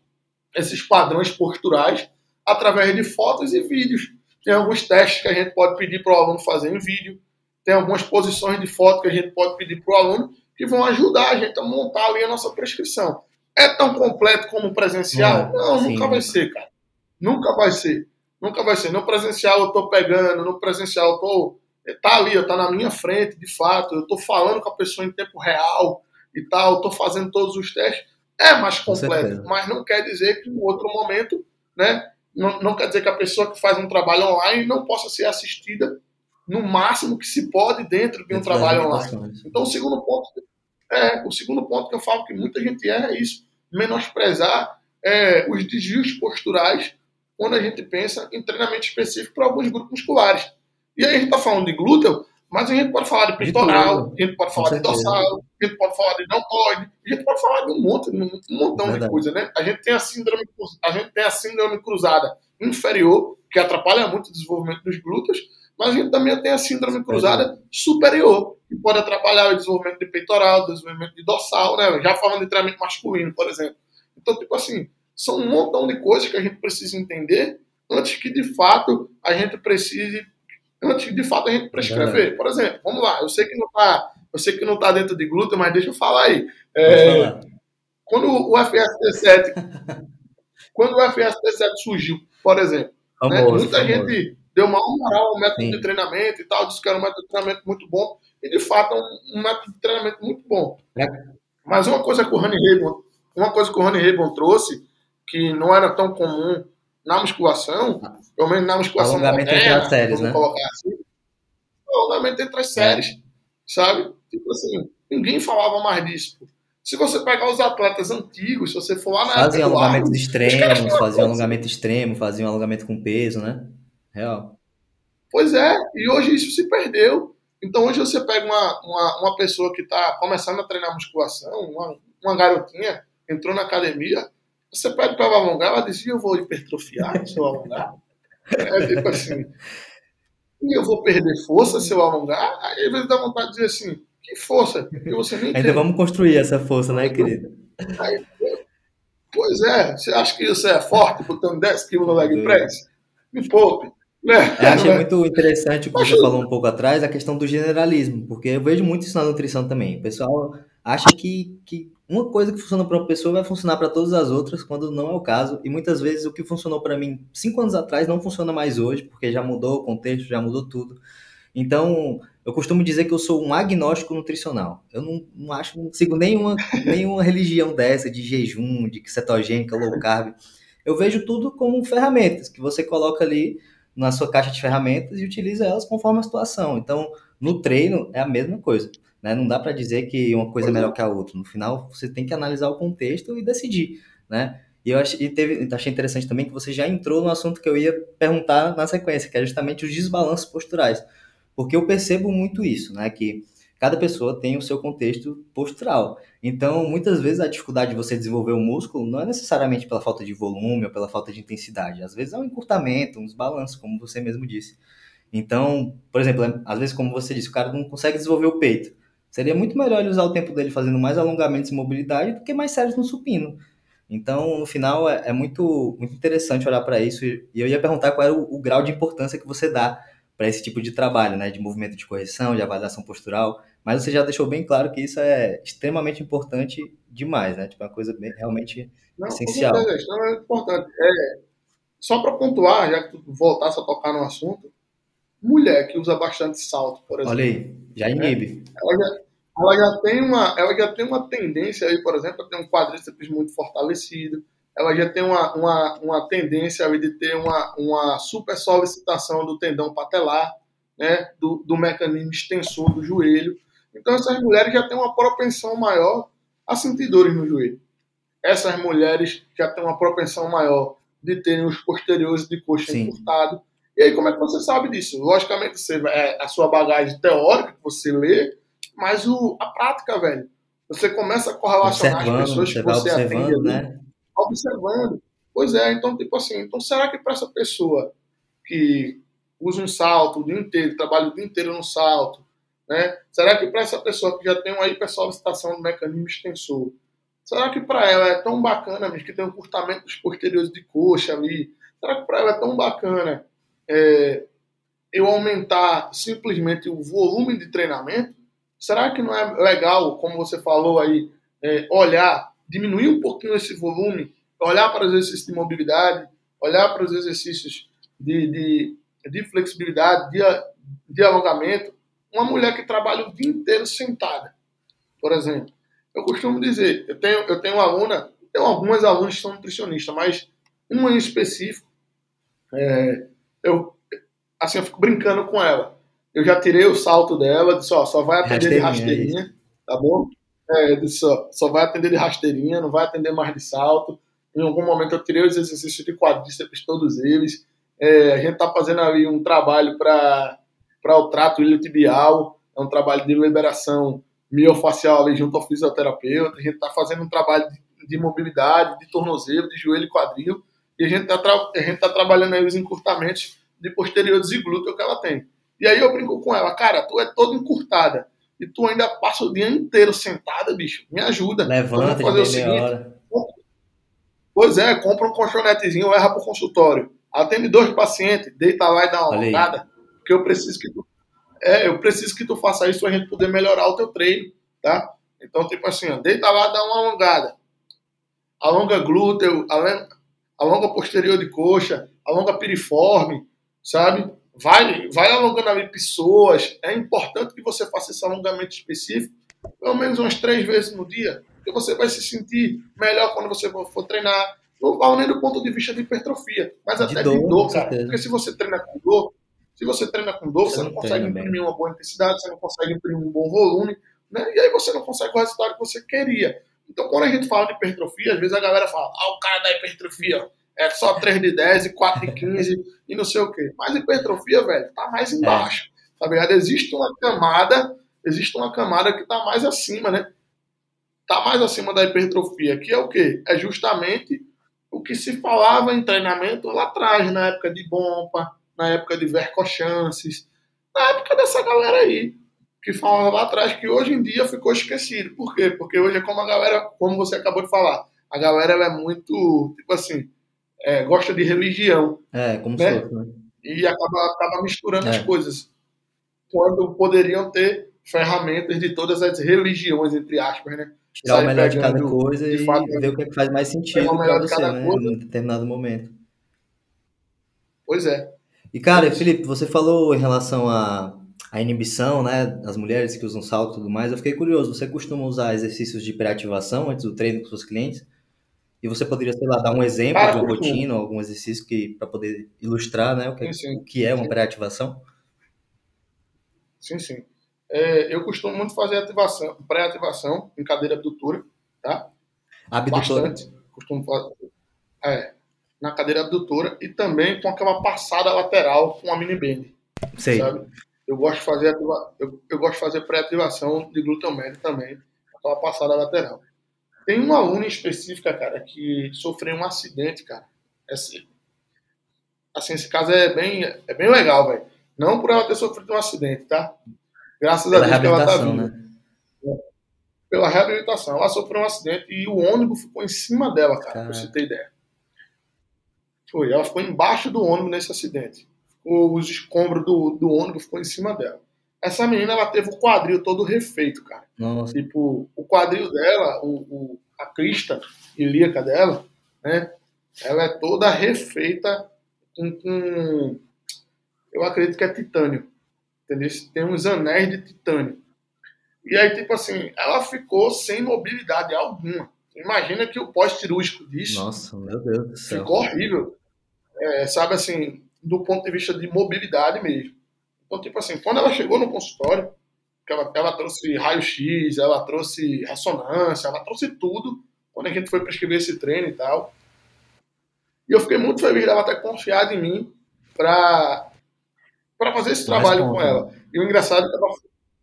B: esses padrões posturais através de fotos e vídeos. Tem alguns testes que a gente pode pedir para o aluno fazer em vídeo, tem algumas posições de foto que a gente pode pedir para o aluno que vão ajudar a gente a montar ali a nossa prescrição. É tão completo como o presencial?
A: Não,
B: Não,
A: sim,
B: nunca vai ser, cara. Nunca vai ser. Nunca vai ser. No presencial eu tô pegando, no presencial eu tô. Tá ali, tá na minha frente, de fato. Eu tô falando com a pessoa em tempo real e tal, tô fazendo todos os testes. É mais
A: Com
B: completo, mas não quer dizer que no outro momento, né? Não, não quer dizer que a pessoa que faz um trabalho online não possa ser assistida no máximo que se pode dentro de um trabalho online. Então, o segundo ponto é o segundo ponto que eu falo que muita gente erra é isso, menosprezar é, os desvios posturais quando a gente pensa em treinamento específico para alguns grupos musculares. E aí a gente está falando de glúteo, mas a gente pode falar de peitoral, a gente pode falar de dorsal, a gente pode falar de deltoide, a gente pode falar de um monte, um montão de
A: Verdade.
B: coisa, né? A gente tem a síndrome, a gente tem a síndrome cruzada inferior, que atrapalha muito o desenvolvimento dos glúteos, mas a gente também tem a síndrome cruzada superior, que pode atrapalhar o desenvolvimento de peitoral, o desenvolvimento de dorsal, né? Já falando de treinamento masculino, por exemplo. Então, tipo assim, são um montão de coisas que a gente precisa entender antes que de fato a gente precise, antes de fato a gente prescrever. Por exemplo, vamos lá, eu sei que não tá, eu sei que não tá dentro de glúteo, mas deixa eu falar aí. É,
A: falar.
B: quando o FST7, quando o FST7 surgiu, por exemplo, né, muita
A: famoso.
B: gente deu uma moral ao método
A: Sim.
B: de treinamento e tal, disse que era um método de treinamento muito bom, e de fato é um, um método de treinamento muito bom.
A: É.
B: Mas uma coisa que o Rani Rabon, uma coisa que o Rani Rabon trouxe, que não era tão comum na musculação, pelo menos na musculação
A: Alongamento entre
B: moderna,
A: as séries, né?
B: colocar assim, o alongamento entre as séries, sabe? Tipo assim, ninguém falava mais disso. Se você pegar os atletas antigos, se você for lá na Arnold,
A: extremos,
B: caras
A: faziam
B: faziam-
A: alongamento extremo, faziam alongamento com peso, né? Real.
B: Pois é, e hoje isso se perdeu. Então hoje você pega uma, uma, uma pessoa que está começando a treinar musculação, uma, uma garotinha, entrou na academia, você pede para alongar, ela dizia, eu vou hipertrofiar se eu alongar. É tipo assim, e eu vou perder força se eu alongar? Aí às vezes dá vontade de dizer assim, que força? Que você nem
A: Ainda
B: tem.
A: vamos construir essa força, né, querido?
B: Pois é, você acha que você é forte botando 10 quilos no leg press? Me poupe. Né?
A: Eu achei
B: é?
A: muito interessante o que você falou um pouco atrás, a questão do generalismo, porque eu vejo muito isso na nutrição também. O pessoal acha que, que uma coisa que funciona para uma pessoa vai funcionar para todas as outras, quando não é o caso. E muitas vezes o que funcionou para mim cinco anos atrás não funciona mais hoje, porque já mudou o contexto, já mudou tudo. Então, eu costumo dizer que eu sou um agnóstico nutricional. Eu não, não acho, não sigo nenhuma, nenhuma religião dessa de jejum, de cetogênica, low carb. Eu vejo tudo como ferramentas que você coloca ali na sua caixa de ferramentas e utiliza elas conforme a situação. Então, no treino é a mesma coisa. Né? Não dá para dizer que uma coisa é melhor que a outra. No final, você tem que analisar o contexto e decidir. Né? E eu achei, e teve, achei interessante também que você já entrou no assunto que eu ia perguntar na sequência, que é justamente os desbalanços posturais. Porque eu percebo muito isso, né? Que cada pessoa tem o seu contexto postural. Então, muitas vezes a dificuldade de você desenvolver o músculo não é necessariamente pela falta de volume ou pela falta de intensidade. Às vezes é um encurtamento, um desbalanço, como você mesmo disse. Então, por exemplo, é, às vezes, como você disse, o cara não consegue desenvolver o peito. Seria muito melhor ele usar o tempo dele fazendo mais alongamentos e mobilidade do que mais sérios no supino. Então, no final, é, é muito, muito interessante olhar para isso. E eu ia perguntar qual era o, o grau de importância que você dá para esse tipo de trabalho, né? De movimento de correção, de avaliação postural. Mas você já deixou bem claro que isso é extremamente importante demais, né? Tipo, é uma coisa bem, realmente Não, essencial.
B: Não, é extremamente importante. É, só para pontuar, já que tu voltasse a tocar no assunto, mulher que usa bastante salto, por exemplo.
A: Olha aí, já inibe.
B: Né? Ela já, ela já tem uma, ela já tem uma tendência aí, por exemplo, a ter um quadríceps muito fortalecido. Ela já tem uma, uma, uma tendência aí de ter uma, uma super solicitação do tendão patelar, né, do, do mecanismo extensor do joelho. Então essas mulheres já têm uma propensão maior a sentir dores no joelho. Essas mulheres já têm uma propensão maior de terem os posteriores de coxa encurtado. E aí, como é que você sabe disso? Logicamente, você, é a sua bagagem teórica que você lê, mas o, a prática, velho, você começa a correlacionar
A: observando,
B: as pessoas
A: que
B: você
A: atende, né?
B: observando. Pois é, então, tipo assim, então será que para essa pessoa que usa um salto o dia inteiro, trabalha o dia inteiro no salto, né? Será que para essa pessoa que já tem uma hipersolicitação do mecanismo extensor, será que para ela é tão bacana, mesmo que tem um curtamento dos posteriores de coxa ali, será que para ela é tão bacana é, eu aumentar simplesmente o volume de treinamento? Será que não é legal, como você falou aí, é, olhar, diminuir um pouquinho esse volume, olhar para os exercícios de mobilidade, olhar para os exercícios de, de, de flexibilidade, de, de alongamento? Uma mulher que trabalha o dia inteiro sentada, por exemplo. Eu costumo dizer, eu tenho, eu tenho aluna, tenho algumas alunas que são nutricionistas, mas uma em específico, é, eu, assim, eu fico brincando com ela eu já tirei o salto dela, disse, ó, só vai atender de rasteirinha, tá bom? É, disse, ó, só vai atender de rasteirinha, não vai atender mais de salto. Em algum momento eu tirei os exercícios de quadríceps, todos eles. É, a gente está fazendo ali um trabalho para o trato iliotibial, é um trabalho de liberação miofacial ali junto ao fisioterapeuta. A gente está fazendo um trabalho de, de, mobilidade, de tornozelo, de joelho e quadril. E a gente está tá trabalhando aí os encurtamentos de posteriores e glúteo que ela tem. E aí eu brinco com ela, cara, tu é toda encurtada. E tu ainda passa o dia inteiro sentada, bicho. Me ajuda.
A: Levanta, fazer o seguinte. Hora.
B: Pois é, compra um colchonetezinho, erra pro consultório. Atende dois pacientes, deita lá e dá uma alongada. Porque eu preciso que tu. É, eu preciso que tu faça isso pra gente poder melhorar o teu treino, tá? Então, tipo assim, ó, deita lá, dá uma alongada. Alonga glúteo, alonga posterior de coxa, alonga piriforme, sabe? Vai, vai alongando ali pessoas. É importante que você faça esse alongamento específico, pelo menos umas três vezes no dia, porque você vai se sentir melhor quando você for, treinar. Não falo nem do ponto de vista de hipertrofia, mas até de dor, de dor cara. Porque se você treina com dor, se você treina com dor, você, você não consegue imprimir bem. uma boa intensidade, você não consegue imprimir um bom volume, né? E aí você não consegue o resultado que você queria. Então, quando a gente fala de hipertrofia, às vezes a galera fala, ah, o cara da hipertrofia, é só 3 de 10 e 4 de 15 e não sei o quê. Mas hipertrofia, velho, tá mais embaixo. É. Tá ligado? Existe uma camada, existe uma camada que tá mais acima, né? Tá mais acima da hipertrofia, que é o quê? É justamente o que se falava em treinamento lá atrás, na época de Bompa, na época de Vercochances, na época dessa galera aí, que falava lá atrás, que hoje em dia ficou esquecido. Por quê? Porque hoje é como a galera, como você acabou de falar, a galera é muito, tipo assim, é, gosta de religião.
A: É, como né? se fosse, né?
B: E acaba, acaba misturando é. as coisas. Quando poderiam ter ferramentas de todas as religiões, entre aspas, né?
A: Tirar o melhor de cada coisa de e fato, ver o que, é faz mais sentido para você, né? Coisa. Em determinado momento.
B: Pois é.
A: E, cara, Felipe, você falou em relação à, à inibição, né? As mulheres que usam salto e tudo mais. Eu fiquei curioso. Você costuma usar exercícios de pré-ativação antes do treino com seus clientes? E você poderia, sei lá, dar um exemplo Cara, de uma rotina, algum exercício que para poder ilustrar, né, o que, sim, sim. O que é uma pré-ativação?
B: Sim, sim. É, eu costumo muito fazer ativação, pré-ativação em cadeira abdutora, tá?
A: Abdutora?
B: Bastante. Costumo fazer. É, na cadeira abdutora e também com aquela passada lateral com a mini band.
A: Sei. Sabe?
B: Eu gosto de fazer ativa, eu, eu gosto de fazer pré-ativação de glúteo médio também, aquela passada lateral. Tem uma aluna específica, cara, que sofreu um acidente, cara. Esse, assim, esse caso é bem, é bem legal, velho. Não por ela ter sofrido um acidente, tá? Graças Pela a Deus que ela tá viva. Né? Pela reabilitação. Ela sofreu um acidente e o ônibus ficou em cima dela, cara, Caramba. pra você ter ideia. Foi, ela ficou embaixo do ônibus nesse acidente. Os escombros do, do ônibus ficou em cima dela. Essa menina, ela teve o quadril todo refeito, cara.
A: Nossa.
B: Tipo, o quadril dela, o, o, a crista ilíaca dela, né? Ela é toda refeita com, com eu acredito que é titânio. Entendeu? Tem uns anéis de titânio. E aí, tipo assim, ela ficou sem mobilidade alguma. Imagina que o pós-cirúrgico disso.
A: Nossa, meu Deus do céu.
B: Ficou horrível. É, sabe assim, do ponto de vista de mobilidade mesmo. Então, tipo assim, quando ela chegou no consultório, ela, ela trouxe raio-x, ela trouxe ressonância, ela trouxe tudo quando a gente foi prescrever esse treino e tal. E eu fiquei muito feliz dela ter confiado em mim para para fazer esse trabalho com ela. E o engraçado é que ela,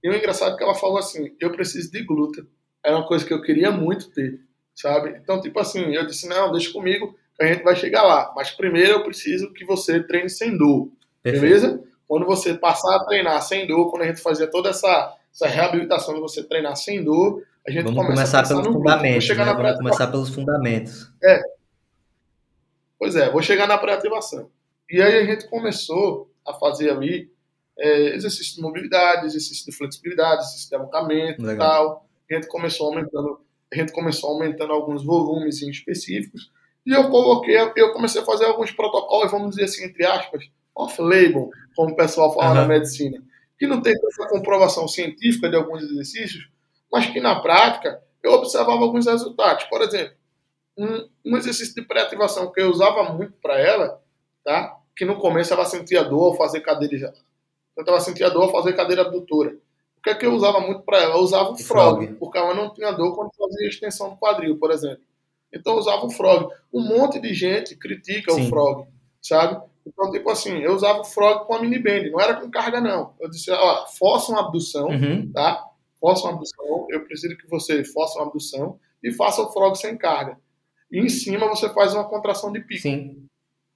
B: e o engraçado é que ela falou assim: eu preciso de glúten. Era uma coisa que eu queria muito ter, sabe? Então, tipo assim, eu disse: não, deixa comigo, que a gente vai chegar lá. Mas primeiro eu preciso que você treine sem dor, Perfeito. beleza? Quando você passar a treinar sem dor, quando a gente fazer toda essa, essa reabilitação de você treinar sem dor, a gente
A: Vamos começar pelos fundamentos. Né? Vamos começar pelos fundamentos.
B: É. Pois é, vou chegar na pré-ativação. E aí a gente começou a fazer ali é, exercício de mobilidade, exercício de flexibilidade, exercício de alongamento e tal. A gente começou aumentando, a gente começou aumentando alguns volumes específicos. E eu coloquei, eu comecei a fazer alguns protocolos, vamos dizer assim, entre aspas, off-label, como o pessoal fala uhum. na medicina, que não tem essa comprovação científica de alguns exercícios, mas que na prática eu observava alguns resultados. Por exemplo, um, um exercício de pré-ativação que eu usava muito para ela, tá? que no começo ela sentia dor ao fazer cadeira. Então ela sentia dor ao fazer cadeira abdutora. O que é que eu usava muito para ela? Eu usava o frog, frog, porque ela não tinha dor quando fazia extensão do quadril, por exemplo. Então eu usava o frog. Um monte de gente critica Sim. o frog, sabe? Então, tipo assim, eu usava o frog com a mini band, não era com carga, não. Eu disse, ó, força uma abdução, uhum. tá? Força uma abdução, eu preciso que você force uma abdução e faça o frog sem carga. E em cima você faz uma contração de pico.
A: Sim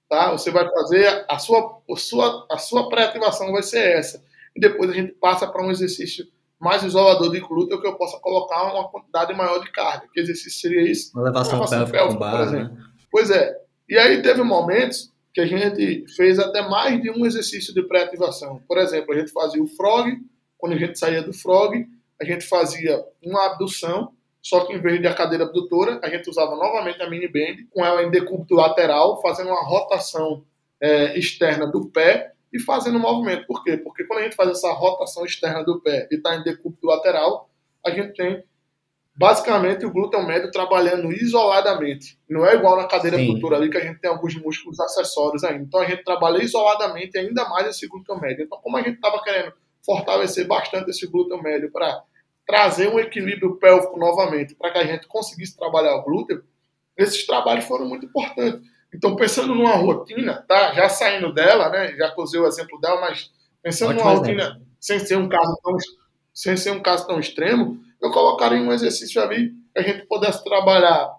B: tá? Você vai fazer a sua, a sua, a sua pré-ativação vai ser essa. E depois a gente passa para um exercício mais isolador de glúteo que eu possa colocar uma quantidade maior de carga. Que exercício seria isso?
A: Uma elevação, pélvica, barra, por exemplo. Né?
B: Pois é. E aí teve momentos que a gente fez até mais de um exercício de pré-ativação. Por exemplo, a gente fazia o frog, quando a gente saía do frog, a gente fazia uma abdução só que em vez de a cadeira abdutora, a gente usava novamente a mini band, com ela em decúbito lateral, fazendo uma rotação é, externa do pé e fazendo movimento. Por quê? Porque quando a gente faz essa rotação externa do pé e está em decúbito lateral, a gente tem basicamente o glúteo médio trabalhando isoladamente. Não é igual na cadeira Sim. abdutora ali, que a gente tem alguns músculos acessórios ainda. Então a gente trabalha isoladamente ainda mais esse glúteo médio. Então, como a gente estava querendo fortalecer bastante esse glúteo médio para trazer um equilíbrio pélvico novamente, para que a gente conseguisse trabalhar o glúteo, esses trabalhos foram muito importantes. Então, pensando numa rotina, tá? Já saindo dela, né? Já usei o exemplo dela, mas pensando Ótimo numa rotina exemplo. sem ser um caso tão sem ser um caso tão extremo, eu colocaria um exercício ali que a gente pudesse trabalhar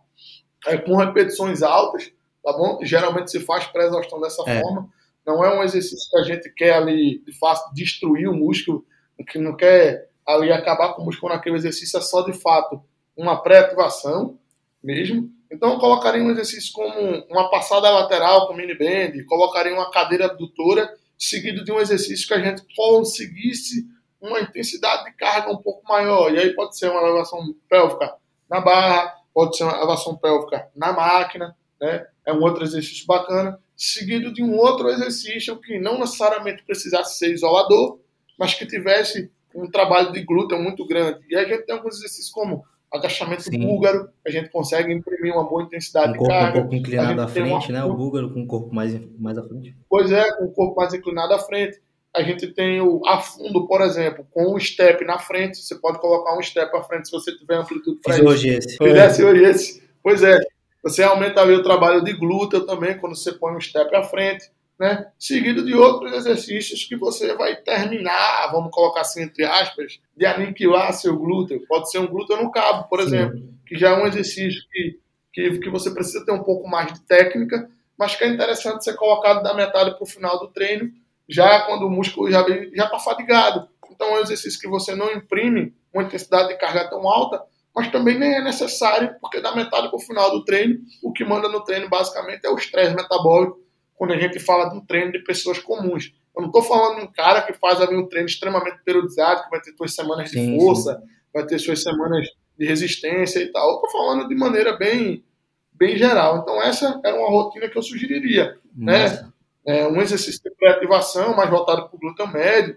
B: é, com repetições altas, tá bom? Geralmente se faz pré-exaustão dessa é. forma. Não é um exercício que a gente quer ali, de fácil, destruir o músculo, que não quer ali acabar com o músculo naquele exercício é só de fato uma pré-ativação mesmo. Então eu colocaria um exercício como uma passada lateral com mini band, colocaria uma cadeira abdutora, seguido de um exercício que a gente conseguisse uma intensidade de carga um pouco maior. E aí pode ser uma elevação pélvica na barra, pode ser uma elevação pélvica na máquina, né? É um outro exercício bacana, seguido de um outro exercício que não necessariamente precisasse ser isolador, mas que tivesse um trabalho de glúteo muito grande. E a gente tem alguns exercícios como agachamento Sim. búlgaro, a gente consegue imprimir uma boa intensidade
A: um corpo
B: de carga.
A: um pouco inclinado à frente, uma... né? O búlgaro com o corpo mais, mais à frente.
B: Pois é, com o corpo mais inclinado à frente. A gente tem o afundo, por exemplo, com o step na frente. Você pode colocar um step à frente se você tiver amplitude
A: para isso. hoje esse.
B: Fizesse hoje esse. Pois é. Você aumenta ali o trabalho de glúteo também, quando você põe um step à frente né? Seguido de outros exercícios que você vai terminar, vamos colocar assim entre aspas, de aniquilar seu glúteo. Pode ser um glúteo no cabo, por Sim. exemplo, que já é um exercício que, que, que você precisa ter um pouco mais de técnica, mas que é interessante ser colocado da metade para o final do treino, já quando o músculo já está fadigado. Então é um exercício que você não imprime uma intensidade de carga tão alta, mas também nem é necessário, porque da metade para o final do treino, o que manda no treino basicamente é o estresse metabólico quando a gente fala de um treino de pessoas comuns. Eu não estou falando de um cara que faz ali um treino extremamente periodizado, que vai ter suas semanas sim, de força, sim. vai ter suas semanas de resistência e tal. Eu estou falando de maneira bem, bem geral. Então, essa era uma rotina que eu sugeriria. Né? É, um exercício de pré-ativação mais voltado para o glúteo médio,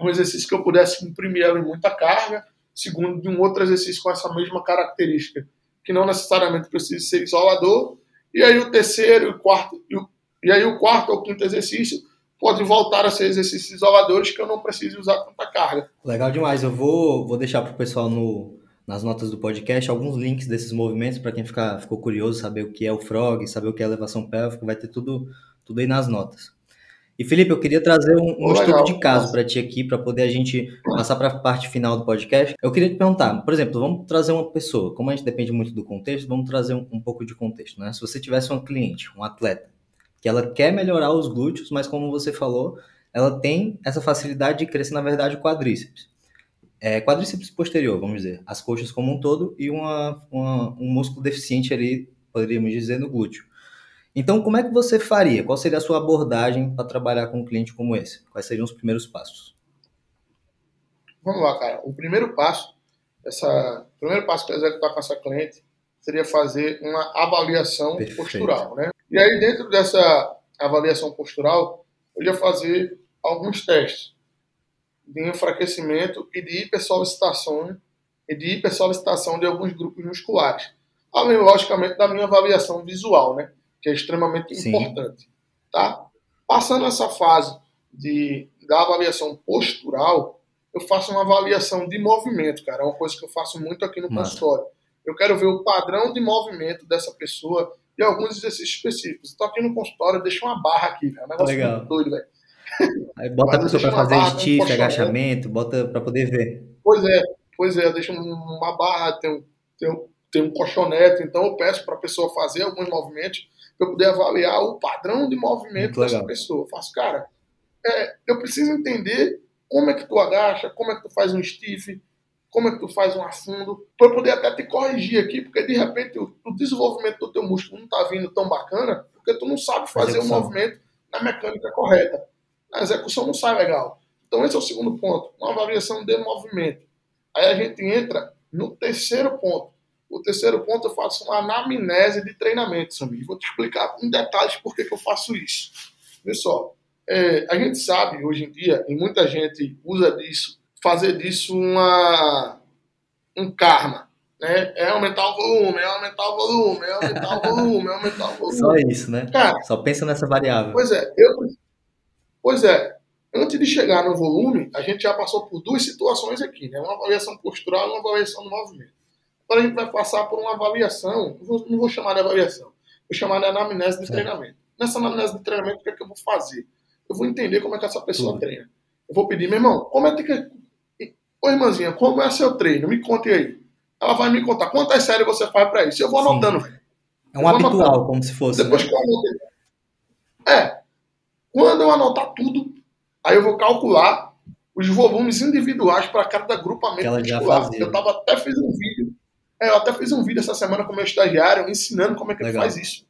B: um exercício que eu pudesse imprimir ela em muita carga, segundo de um outro exercício com essa mesma característica, que não necessariamente precisa ser isolador. E aí o terceiro, o quarto e o e aí o quarto ou quinto exercício pode voltar a ser exercícios isoladores que eu não preciso usar tanta carga.
A: Legal demais. Eu vou, vou deixar para o pessoal no, nas notas do podcast alguns links desses movimentos para quem ficar, ficou curioso saber o que é o frog, saber o que é elevação pélvica, vai ter tudo, tudo aí nas notas. E Felipe, eu queria trazer um, um estudo de caso para ti aqui, para poder a gente passar para a parte final do podcast. Eu queria te perguntar, por exemplo, vamos trazer uma pessoa, como a gente depende muito do contexto, vamos trazer um, um pouco de contexto, né? Se você tivesse um cliente, um atleta, que ela quer melhorar os glúteos, mas como você falou, ela tem essa facilidade de crescer, na verdade, o quadríceps. É, quadríceps posterior, vamos dizer, as coxas como um todo e uma, uma, um músculo deficiente ali, poderíamos dizer, no glúteo. Então, como é que você faria? Qual seria a sua abordagem para trabalhar com um cliente como esse? Quais seriam os primeiros passos?
B: Vamos lá, cara. O primeiro passo, essa, o primeiro passo que eu executar com essa cliente seria fazer uma avaliação Perfeito. postural, né? E aí, dentro dessa avaliação postural, eu ia fazer alguns testes de enfraquecimento e de hipersolicitação e de hipersolicitação de alguns grupos musculares. Além, logicamente, da minha avaliação visual, né? Que é extremamente Sim. importante. Tá? Passando essa fase de, da avaliação postural, eu faço uma avaliação de movimento, cara. É uma coisa que eu faço muito aqui no consultório. Eu quero ver o padrão de movimento dessa pessoa e alguns exercícios específicos. Estou aqui no consultório, deixa uma barra aqui, velho. É um negócio
A: Legal.
B: doido, velho.
A: Aí bota a pessoa para fazer stiff, agachamento, bota para poder ver.
B: Pois é, pois é, deixa uma barra, tem um, tem um, tem um colchonete, então eu peço para a pessoa fazer alguns movimentos para eu poder avaliar o padrão de movimento dessa pessoa. Eu faço, cara, é, eu preciso entender como é que tu agacha, como é que tu faz um stiff, como é que tu faz um afundo, para poder até te corrigir aqui, porque de repente o, o desenvolvimento do teu músculo não está vindo tão bacana, porque tu não sabe fazer o um movimento na mecânica correta. A execução não sai legal. Então esse é o segundo ponto, uma avaliação de movimento. Aí a gente entra no terceiro ponto. O terceiro ponto eu faço uma anamnese de treinamento, Samir. Vou te explicar em detalhes por que, que eu faço isso. Vê só, é, a gente sabe hoje em dia, e muita gente usa disso fazer disso uma, um karma. Né? É aumentar o volume, é aumentar o volume, é aumentar o volume, é aumentar o volume.
A: Só isso, né? Cara, Só pensa nessa variável.
B: Pois é, eu, pois é, antes de chegar no volume, a gente já passou por duas situações aqui, né? Uma avaliação postural e uma avaliação do movimento. Agora a gente vai passar por uma avaliação, não vou, chamar de avaliação, vou chamar de anamnese de treinamento. Nessa anamnese de treinamento, o que é que eu vou fazer? Eu vou entender como é que essa pessoa treina. Eu vou pedir, meu irmão, como é que Ô, irmãzinha, como é seu treino? Me conte aí. Ela vai me contar quantas séries você faz para isso. Eu vou anotando, velho.
A: É um habitual, anotando. como se fosse.
B: Depois né? que eu anotei. É. Quando eu anotar tudo, aí eu vou calcular os volumes individuais para cada agrupamento que ela muscular. Eu tava, até fiz um vídeo. É, eu até fiz um vídeo essa semana com o meu estagiário ensinando como é que Legal. ele faz isso.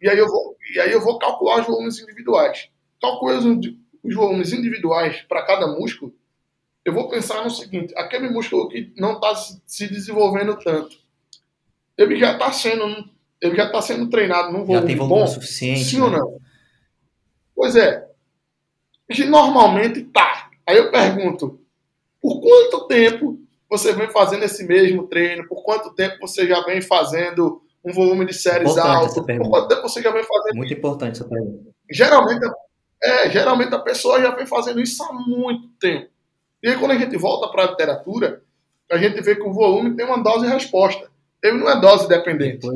B: E aí eu vou, e aí eu vou calcular os volumes individuais. Calculo os, os volumes individuais para cada músculo eu vou pensar no seguinte: aquele músculo que não está se desenvolvendo tanto, ele já está sendo, ele já está sendo treinado num volume, já tem volume bom,
A: suficiente,
B: sim né? ou não? Pois é. Normalmente tá. Aí eu pergunto: por quanto tempo você vem fazendo esse mesmo treino? Por quanto tempo você já vem fazendo um volume de séries alto? Por quanto tempo você já vem fazendo
A: Muito importante essa pergunta.
B: Geralmente, é, geralmente a pessoa já vem fazendo isso há muito tempo. E aí quando a gente volta para a literatura, a gente vê que o volume tem uma dose resposta. Ele não é dose dependente.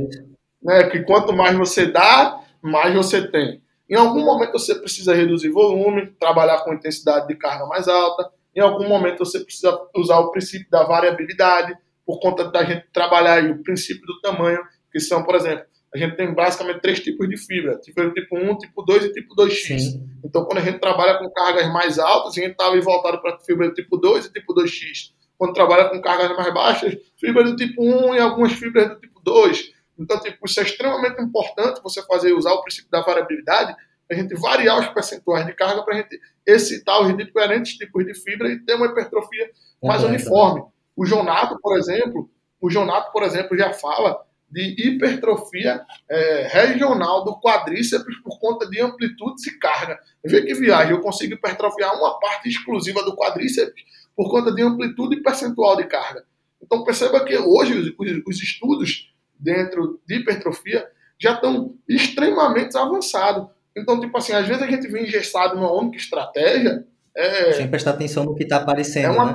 B: Né? Que quanto mais você dá, mais você tem. Em algum momento você precisa reduzir volume, trabalhar com intensidade de carga mais alta. Em algum momento você precisa usar o princípio da variabilidade, por conta da gente trabalhar o princípio do tamanho, que são, por exemplo, a gente tem basicamente três tipos de fibra: fibra tipo 1, tipo 2 e tipo 2X. Sim. Então, quando a gente trabalha com cargas mais altas, a gente está voltado para fibra do tipo 2 e tipo 2X. Quando trabalha com cargas mais baixas, fibra do tipo 1 e algumas fibras do tipo 2. Então, tipo, isso é extremamente importante você fazer, usar o princípio da variabilidade, a gente variar os percentuais de carga, para a gente excitar os diferentes tipos de fibra e ter uma hipertrofia mais uniforme. O Jonato, por exemplo, o Jonato, por exemplo, já fala de hipertrofia é, regional do quadríceps por conta de amplitudes e carga. Vê que viagem, eu consigo hipertrofiar uma parte exclusiva do quadríceps por conta de amplitude e percentual de carga. Então perceba que hoje os, os, os estudos dentro de hipertrofia já estão extremamente avançados. Então, tipo assim, às vezes a gente vem engessado numa única estratégia. É,
A: Sem prestar atenção no que está aparecendo. É
B: uma
A: né?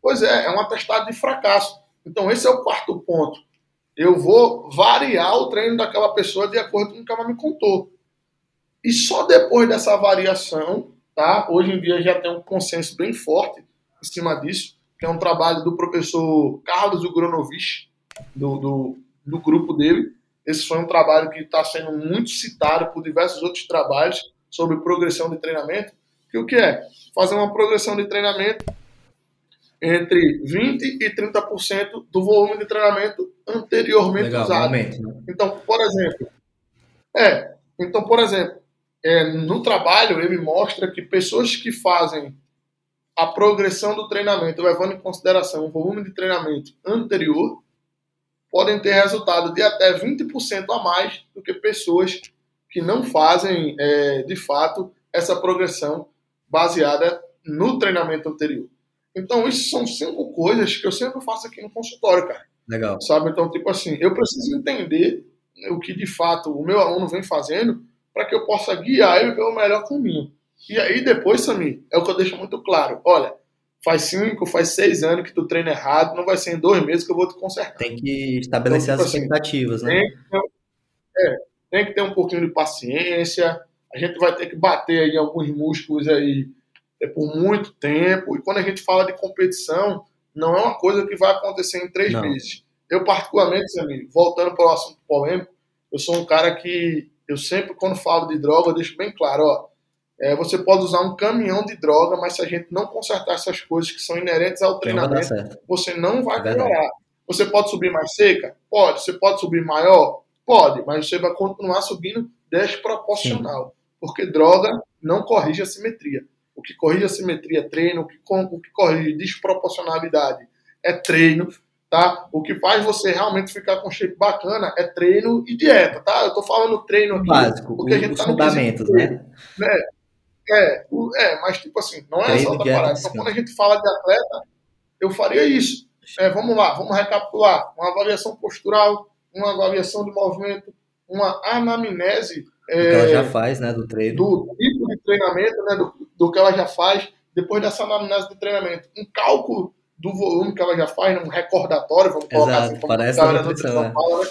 B: Pois é, é um atestado de fracasso. Então, esse é o quarto ponto. Eu vou variar o treino daquela pessoa de acordo com o que ela me contou. E só depois dessa variação, tá? Hoje em dia já tem um consenso bem forte em cima disso, que é um trabalho do professor Carlos Ugronovich, do, do, do grupo dele. Esse foi um trabalho que está sendo muito citado por diversos outros trabalhos sobre progressão de treinamento. Que o que é? Fazer uma progressão de treinamento entre 20% e 30% do volume de treinamento anteriormente Legal, usado. Aumento, né? Então, por exemplo, é, então, por exemplo, é, no trabalho ele mostra que pessoas que fazem a progressão do treinamento, levando em consideração o volume de treinamento anterior, podem ter resultado de até 20% a mais do que pessoas que não fazem, é, de fato, essa progressão baseada no treinamento anterior. Então, isso são cinco coisas que eu sempre faço aqui no consultório, cara.
A: Legal.
B: Sabe? Então, tipo assim, eu preciso entender o que de fato o meu aluno vem fazendo para que eu possa guiar ele pelo melhor caminho. E aí, depois, Samir, é o que eu deixo muito claro. Olha, faz cinco, faz seis anos que tu treina errado, não vai ser em dois meses que eu vou te consertar.
A: Tem que estabelecer então, tipo as assim, expectativas, né?
B: Tem que, é, tem que ter um pouquinho de paciência. A gente vai ter que bater aí alguns músculos aí é por muito tempo. E quando a gente fala de competição, não é uma coisa que vai acontecer em três não. meses. Eu, particularmente, amigo, voltando para o assunto polêmico, eu sou um cara que eu sempre, quando falo de droga, eu deixo bem claro, ó, é, você pode usar um caminhão de droga, mas se a gente não consertar essas coisas que são inerentes ao treinamento, você não vai é melhorar. Você pode subir mais seca? Pode. Você pode subir maior? Pode, mas você vai continuar subindo desproporcional. Sim. Porque droga não corrige a simetria. O que corrige a simetria é treino, o que, o que corrige desproporcionalidade é treino, tá? O que faz você realmente ficar com shape bacana é treino e dieta, tá? Eu tô falando treino aqui.
A: Básico, porque a gente os tá fundamentos, né?
B: né? É, é, mas tipo assim, não é só da parada. Então, quando a gente fala de atleta, eu faria isso. É, vamos lá, vamos recapitular. Uma avaliação postural, uma avaliação de movimento, uma anamnese
A: é, que ela já faz, né, do treino.
B: Do tipo de treinamento, né, do, do que ela já faz depois dessa anamnese de treinamento. Um cálculo do volume que ela já faz, um recordatório, vamos
A: colocar Exato, assim, como parece a nutrição, né? fala, né?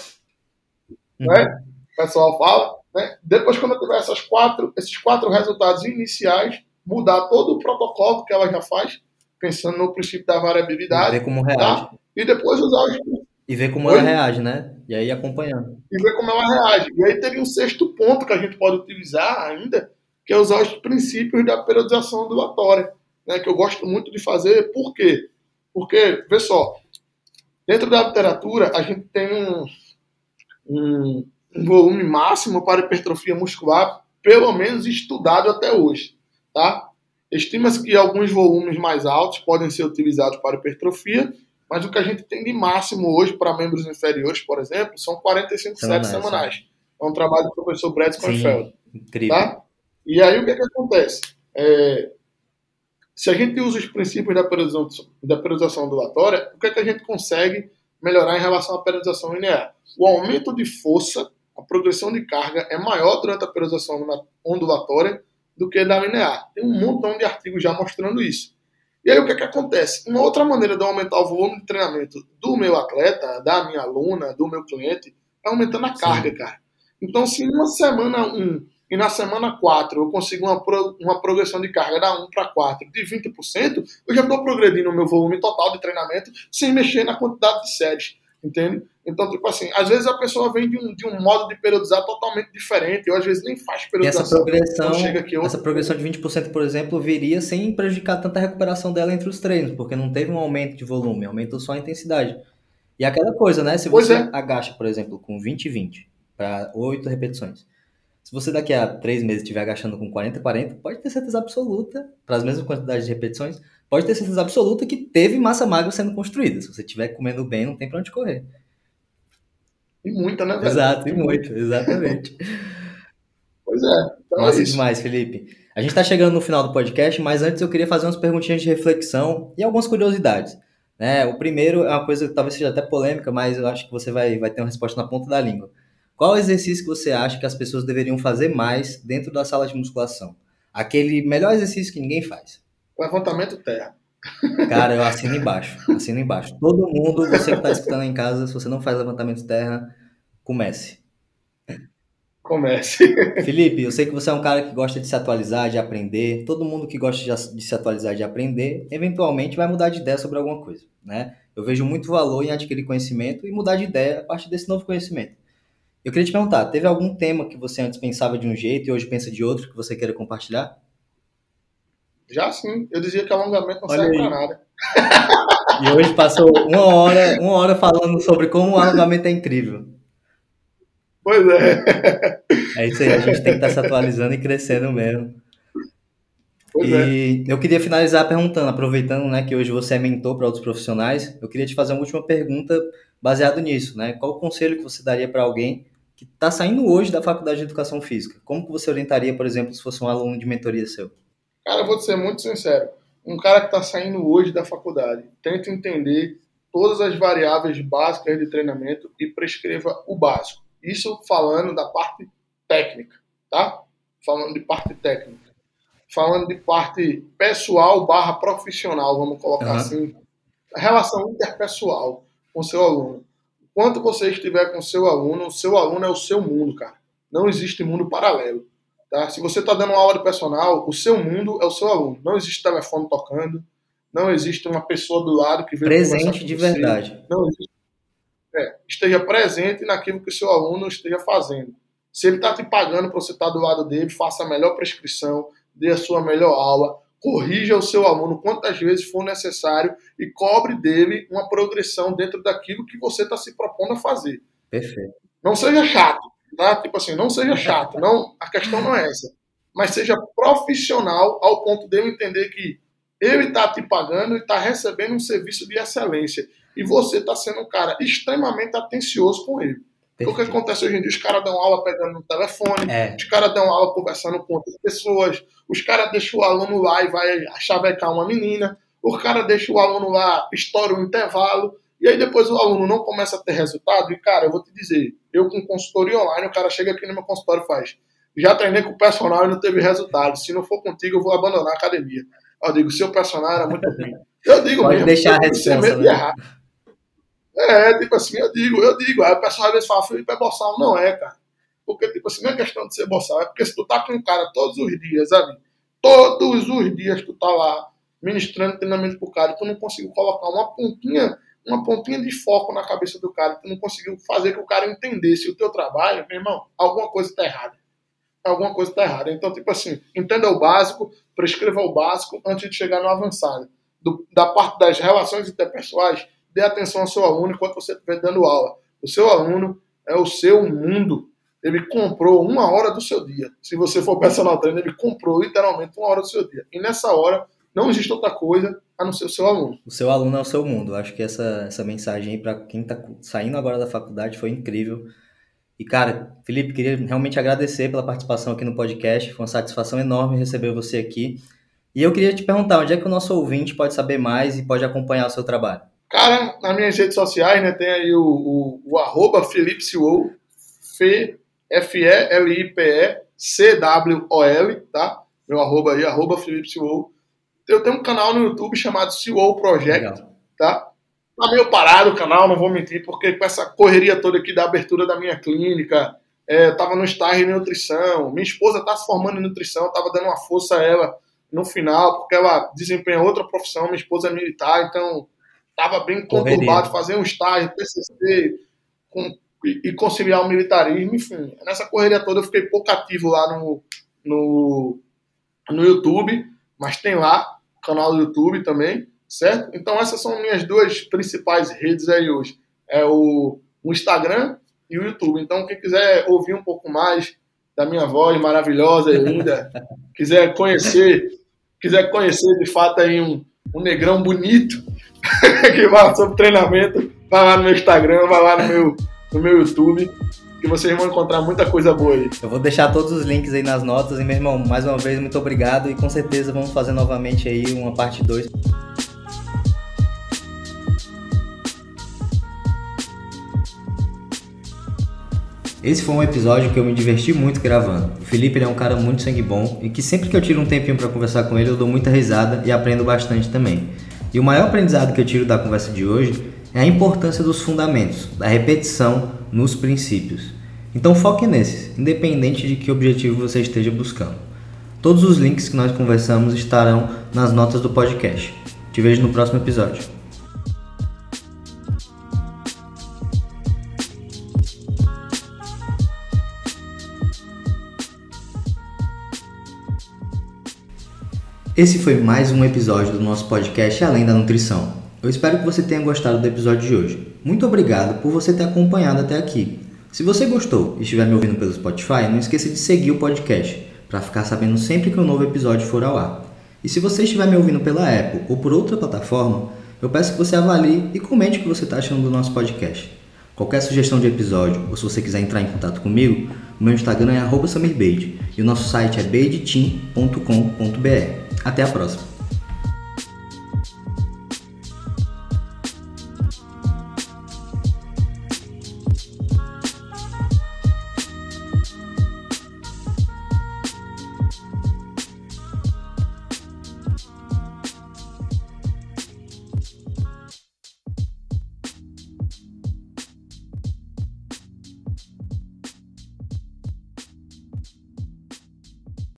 B: Uhum. né? O pessoal fala, né? Depois, quando eu tiver essas quatro, esses quatro resultados iniciais, mudar todo o protocolo que ela já faz, pensando no princípio da variabilidade.
A: E ver como reage. Tá?
B: E depois usar os
A: e ver como Oi? ela reage, né? E aí acompanhando.
B: E ver como ela reage. E aí teria um sexto ponto que a gente pode utilizar ainda, que é usar os princípios da periodização ondulatória, né? Que eu gosto muito de fazer. Por quê? Porque, vê só, dentro da literatura a gente tem um, um, um volume máximo para hipertrofia muscular, pelo menos estudado até hoje, tá? Estima-se que alguns volumes mais altos podem ser utilizados para hipertrofia mas o que a gente tem de máximo hoje para membros inferiores, por exemplo, são 45 séries semanais. É um trabalho do professor Brett.
A: Incrível.
B: Tá? E aí o que, é que acontece? É, se a gente usa os princípios da periodização, da periodização ondulatória, o que, é que a gente consegue melhorar em relação à periodização linear? O aumento de força, a progressão de carga é maior durante a periodização ondulatória do que da linear. Tem um montão de artigos já mostrando isso. E aí o que, é que acontece? Uma outra maneira de aumentar o volume de treinamento do meu atleta, da minha aluna, do meu cliente, é aumentando a carga, Sim. cara. Então, se uma semana 1 um, e na semana 4 eu consigo uma, pro, uma progressão de carga da 1 para 4 de 20%, eu já estou progredindo o meu volume total de treinamento sem mexer na quantidade de séries. Entende? Então, tipo assim, às vezes a pessoa vem de um, de um modo de periodizar totalmente diferente, ou às vezes nem faz periodização.
A: essa progressão, aqui, essa progressão de 20%, por exemplo, viria sem prejudicar tanta recuperação dela entre os treinos, porque não teve um aumento de volume, aumentou só a intensidade. E aquela coisa, né? Se você é. agacha, por exemplo, com 20 e 20 para 8 repetições, se você daqui a 3 meses estiver agachando com 40 e 40, pode ter certeza absoluta, para as mesmas quantidades de repetições, pode ter certeza absoluta que teve massa magra sendo construída. Se você estiver comendo bem, não tem para onde correr.
B: E muita, né, velho?
A: Exato, e muito, exatamente.
B: pois é.
A: Então Massa é demais, Felipe. A gente está chegando no final do podcast, mas antes eu queria fazer umas perguntinhas de reflexão e algumas curiosidades. Né? O primeiro é uma coisa que talvez seja até polêmica, mas eu acho que você vai, vai ter uma resposta na ponta da língua. Qual exercício que você acha que as pessoas deveriam fazer mais dentro da sala de musculação? Aquele melhor exercício que ninguém faz.
B: Levantamento terra.
A: Cara, eu assino embaixo. Assino embaixo. Todo mundo, você que está escutando em casa, se você não faz levantamento terra, comece.
B: Comece.
A: Felipe, eu sei que você é um cara que gosta de se atualizar, de aprender. Todo mundo que gosta de se atualizar, de aprender, eventualmente vai mudar de ideia sobre alguma coisa, né? Eu vejo muito valor em adquirir conhecimento e mudar de ideia a partir desse novo conhecimento. Eu queria te perguntar, teve algum tema que você antes pensava de um jeito e hoje pensa de outro que você queira compartilhar?
B: Já sim. Eu dizia que alongamento não Olha serve para nada.
A: E hoje passou uma hora, uma hora falando sobre como o alongamento é incrível.
B: Pois é.
A: É isso aí, a gente tem que estar se atualizando e crescendo mesmo. Pois e é. eu queria finalizar perguntando, aproveitando né, que hoje você é mentor para outros profissionais, eu queria te fazer uma última pergunta baseado nisso, né? Qual o conselho que você daria para alguém que está saindo hoje da faculdade de educação física? Como que você orientaria, por exemplo, se fosse um aluno de mentoria seu?
B: Cara, eu vou te ser muito sincero. Um cara que está saindo hoje da faculdade, tenta entender todas as variáveis básicas de treinamento e prescreva o básico. Isso falando da parte técnica, tá? Falando de parte técnica. Falando de parte pessoal barra profissional, vamos colocar uhum. assim. A relação interpessoal com seu aluno. Enquanto você estiver com seu aluno, o seu aluno é o seu mundo, cara. Não existe mundo paralelo. Tá? Se você está dando uma aula de personal, o seu mundo é o seu aluno. Não existe telefone tocando, não existe uma pessoa do lado que vem
A: presente de você. verdade.
B: Não existe. É, esteja presente naquilo que o seu aluno esteja fazendo. Se ele está te pagando para você estar tá do lado dele, faça a melhor prescrição, dê a sua melhor aula, corrija o seu aluno quantas vezes for necessário e cobre dele uma progressão dentro daquilo que você está se propondo a fazer.
A: Perfeito.
B: Não seja chato tá? Tipo assim, não seja chato, não, a questão não é essa. Mas seja profissional ao ponto de eu entender que ele está te pagando e está recebendo um serviço de excelência. E você está sendo um cara extremamente atencioso com ele. Perfeito. O que acontece hoje em dia? Os caras dão aula pegando no telefone, é. os caras dão aula conversando com outras pessoas, os caras deixam o aluno lá e vai chavecar uma menina, os caras deixam o aluno lá, estoura o intervalo, e aí depois o aluno não começa a ter resultado, e cara, eu vou te dizer, eu com consultoria online, o cara chega aqui no meu consultório e faz, já treinei com o personal e não teve resultado, se não for contigo eu vou abandonar a academia. Eu digo, seu personal era muito ruim. Eu digo
A: Pode
B: mesmo,
A: deixar a resposta, né?
B: errar. É, tipo assim, eu digo, eu digo, aí o pessoal às vezes fala, Felipe é boçal, não é, cara. Porque, tipo assim, não é questão de ser boçal, é porque se tu tá com um cara todos os dias, sabe? Todos os dias tu tá lá ministrando treinamento pro cara e tu não conseguiu colocar uma pontinha uma pontinha de foco na cabeça do cara, tu não conseguiu fazer que o cara entendesse o teu trabalho, meu irmão, alguma coisa está errada. Alguma coisa está errada. Então, tipo assim, entenda o básico, prescreva o básico antes de chegar no avançado. Do, da parte das relações interpessoais, dê atenção ao seu aluno enquanto você estiver dando aula. O seu aluno é o seu mundo. Ele comprou uma hora do seu dia. Se você for personal trainer, ele comprou literalmente uma hora do seu dia. E nessa hora, não existe outra coisa a não ser o seu aluno.
A: O seu aluno é o seu mundo. Acho que essa, essa mensagem aí para quem está saindo agora da faculdade foi incrível. E, cara, Felipe, queria realmente agradecer pela participação aqui no podcast. Foi uma satisfação enorme receber você aqui. E eu queria te perguntar, onde é que o nosso ouvinte pode saber mais e pode acompanhar o seu trabalho?
B: Cara, nas minhas redes sociais, né, tem aí o, o, o arroba Felipe Siwol, F-E-L-I-P-E, C-W-O-L, tá? Meu arroba aí, arroba Felipe Siwol. Eu tenho um canal no YouTube chamado Siwol Project, Legal. tá? Tá meio parado o canal, não vou mentir, porque com essa correria toda aqui da abertura da minha clínica, é, eu tava no estágio de nutrição, minha esposa tá se formando em nutrição, tava dando uma força a ela no final, porque ela desempenha outra profissão, minha esposa é militar, então tava bem conturbado, fazer um estágio, TCC, com, e, conciliar o militarismo, enfim. Nessa correria toda eu fiquei pouco ativo lá no, no, no YouTube, mas tem lá canal do YouTube também, certo? Então essas são minhas duas principais redes aí hoje. É o, o Instagram e o YouTube. Então quem quiser ouvir um pouco mais da minha voz maravilhosa e linda, quiser conhecer, quiser conhecer de fato aí um, um negrão bonito que fala sobre treinamento, vai lá no meu Instagram, vai lá no meu, no meu YouTube que vocês vão encontrar muita coisa boa aí.
A: Eu vou deixar todos os links aí nas notas e, meu irmão, mais uma vez, muito obrigado e com certeza vamos fazer novamente aí uma parte 2. Esse foi um episódio que eu me diverti muito gravando. O Felipe é um cara muito sangue bom e que sempre que eu tiro um tempinho para conversar com ele eu dou muita risada e aprendo bastante também. E o maior aprendizado que eu tiro da conversa de hoje é a importância dos fundamentos, da repetição nos princípios. Então foque nesses, independente de que objetivo você esteja buscando. Todos os links que nós conversamos estarão nas notas do podcast. Te vejo no próximo episódio. Esse foi mais um episódio do nosso podcast Além da Nutrição. Eu espero que você tenha gostado do episódio de hoje. Muito obrigado por você ter acompanhado até aqui. Se você gostou e estiver me ouvindo pelo Spotify, não esqueça de seguir o podcast para ficar sabendo sempre que um novo episódio for ao ar. E se você estiver me ouvindo pela Apple ou por outra plataforma, eu peço que você avalie e comente o que você está achando do nosso podcast. Qualquer sugestão de episódio ou se você quiser entrar em contato comigo, o meu Instagram é @samirbeide e o nosso site é beideteam.com.br. Até a próxima!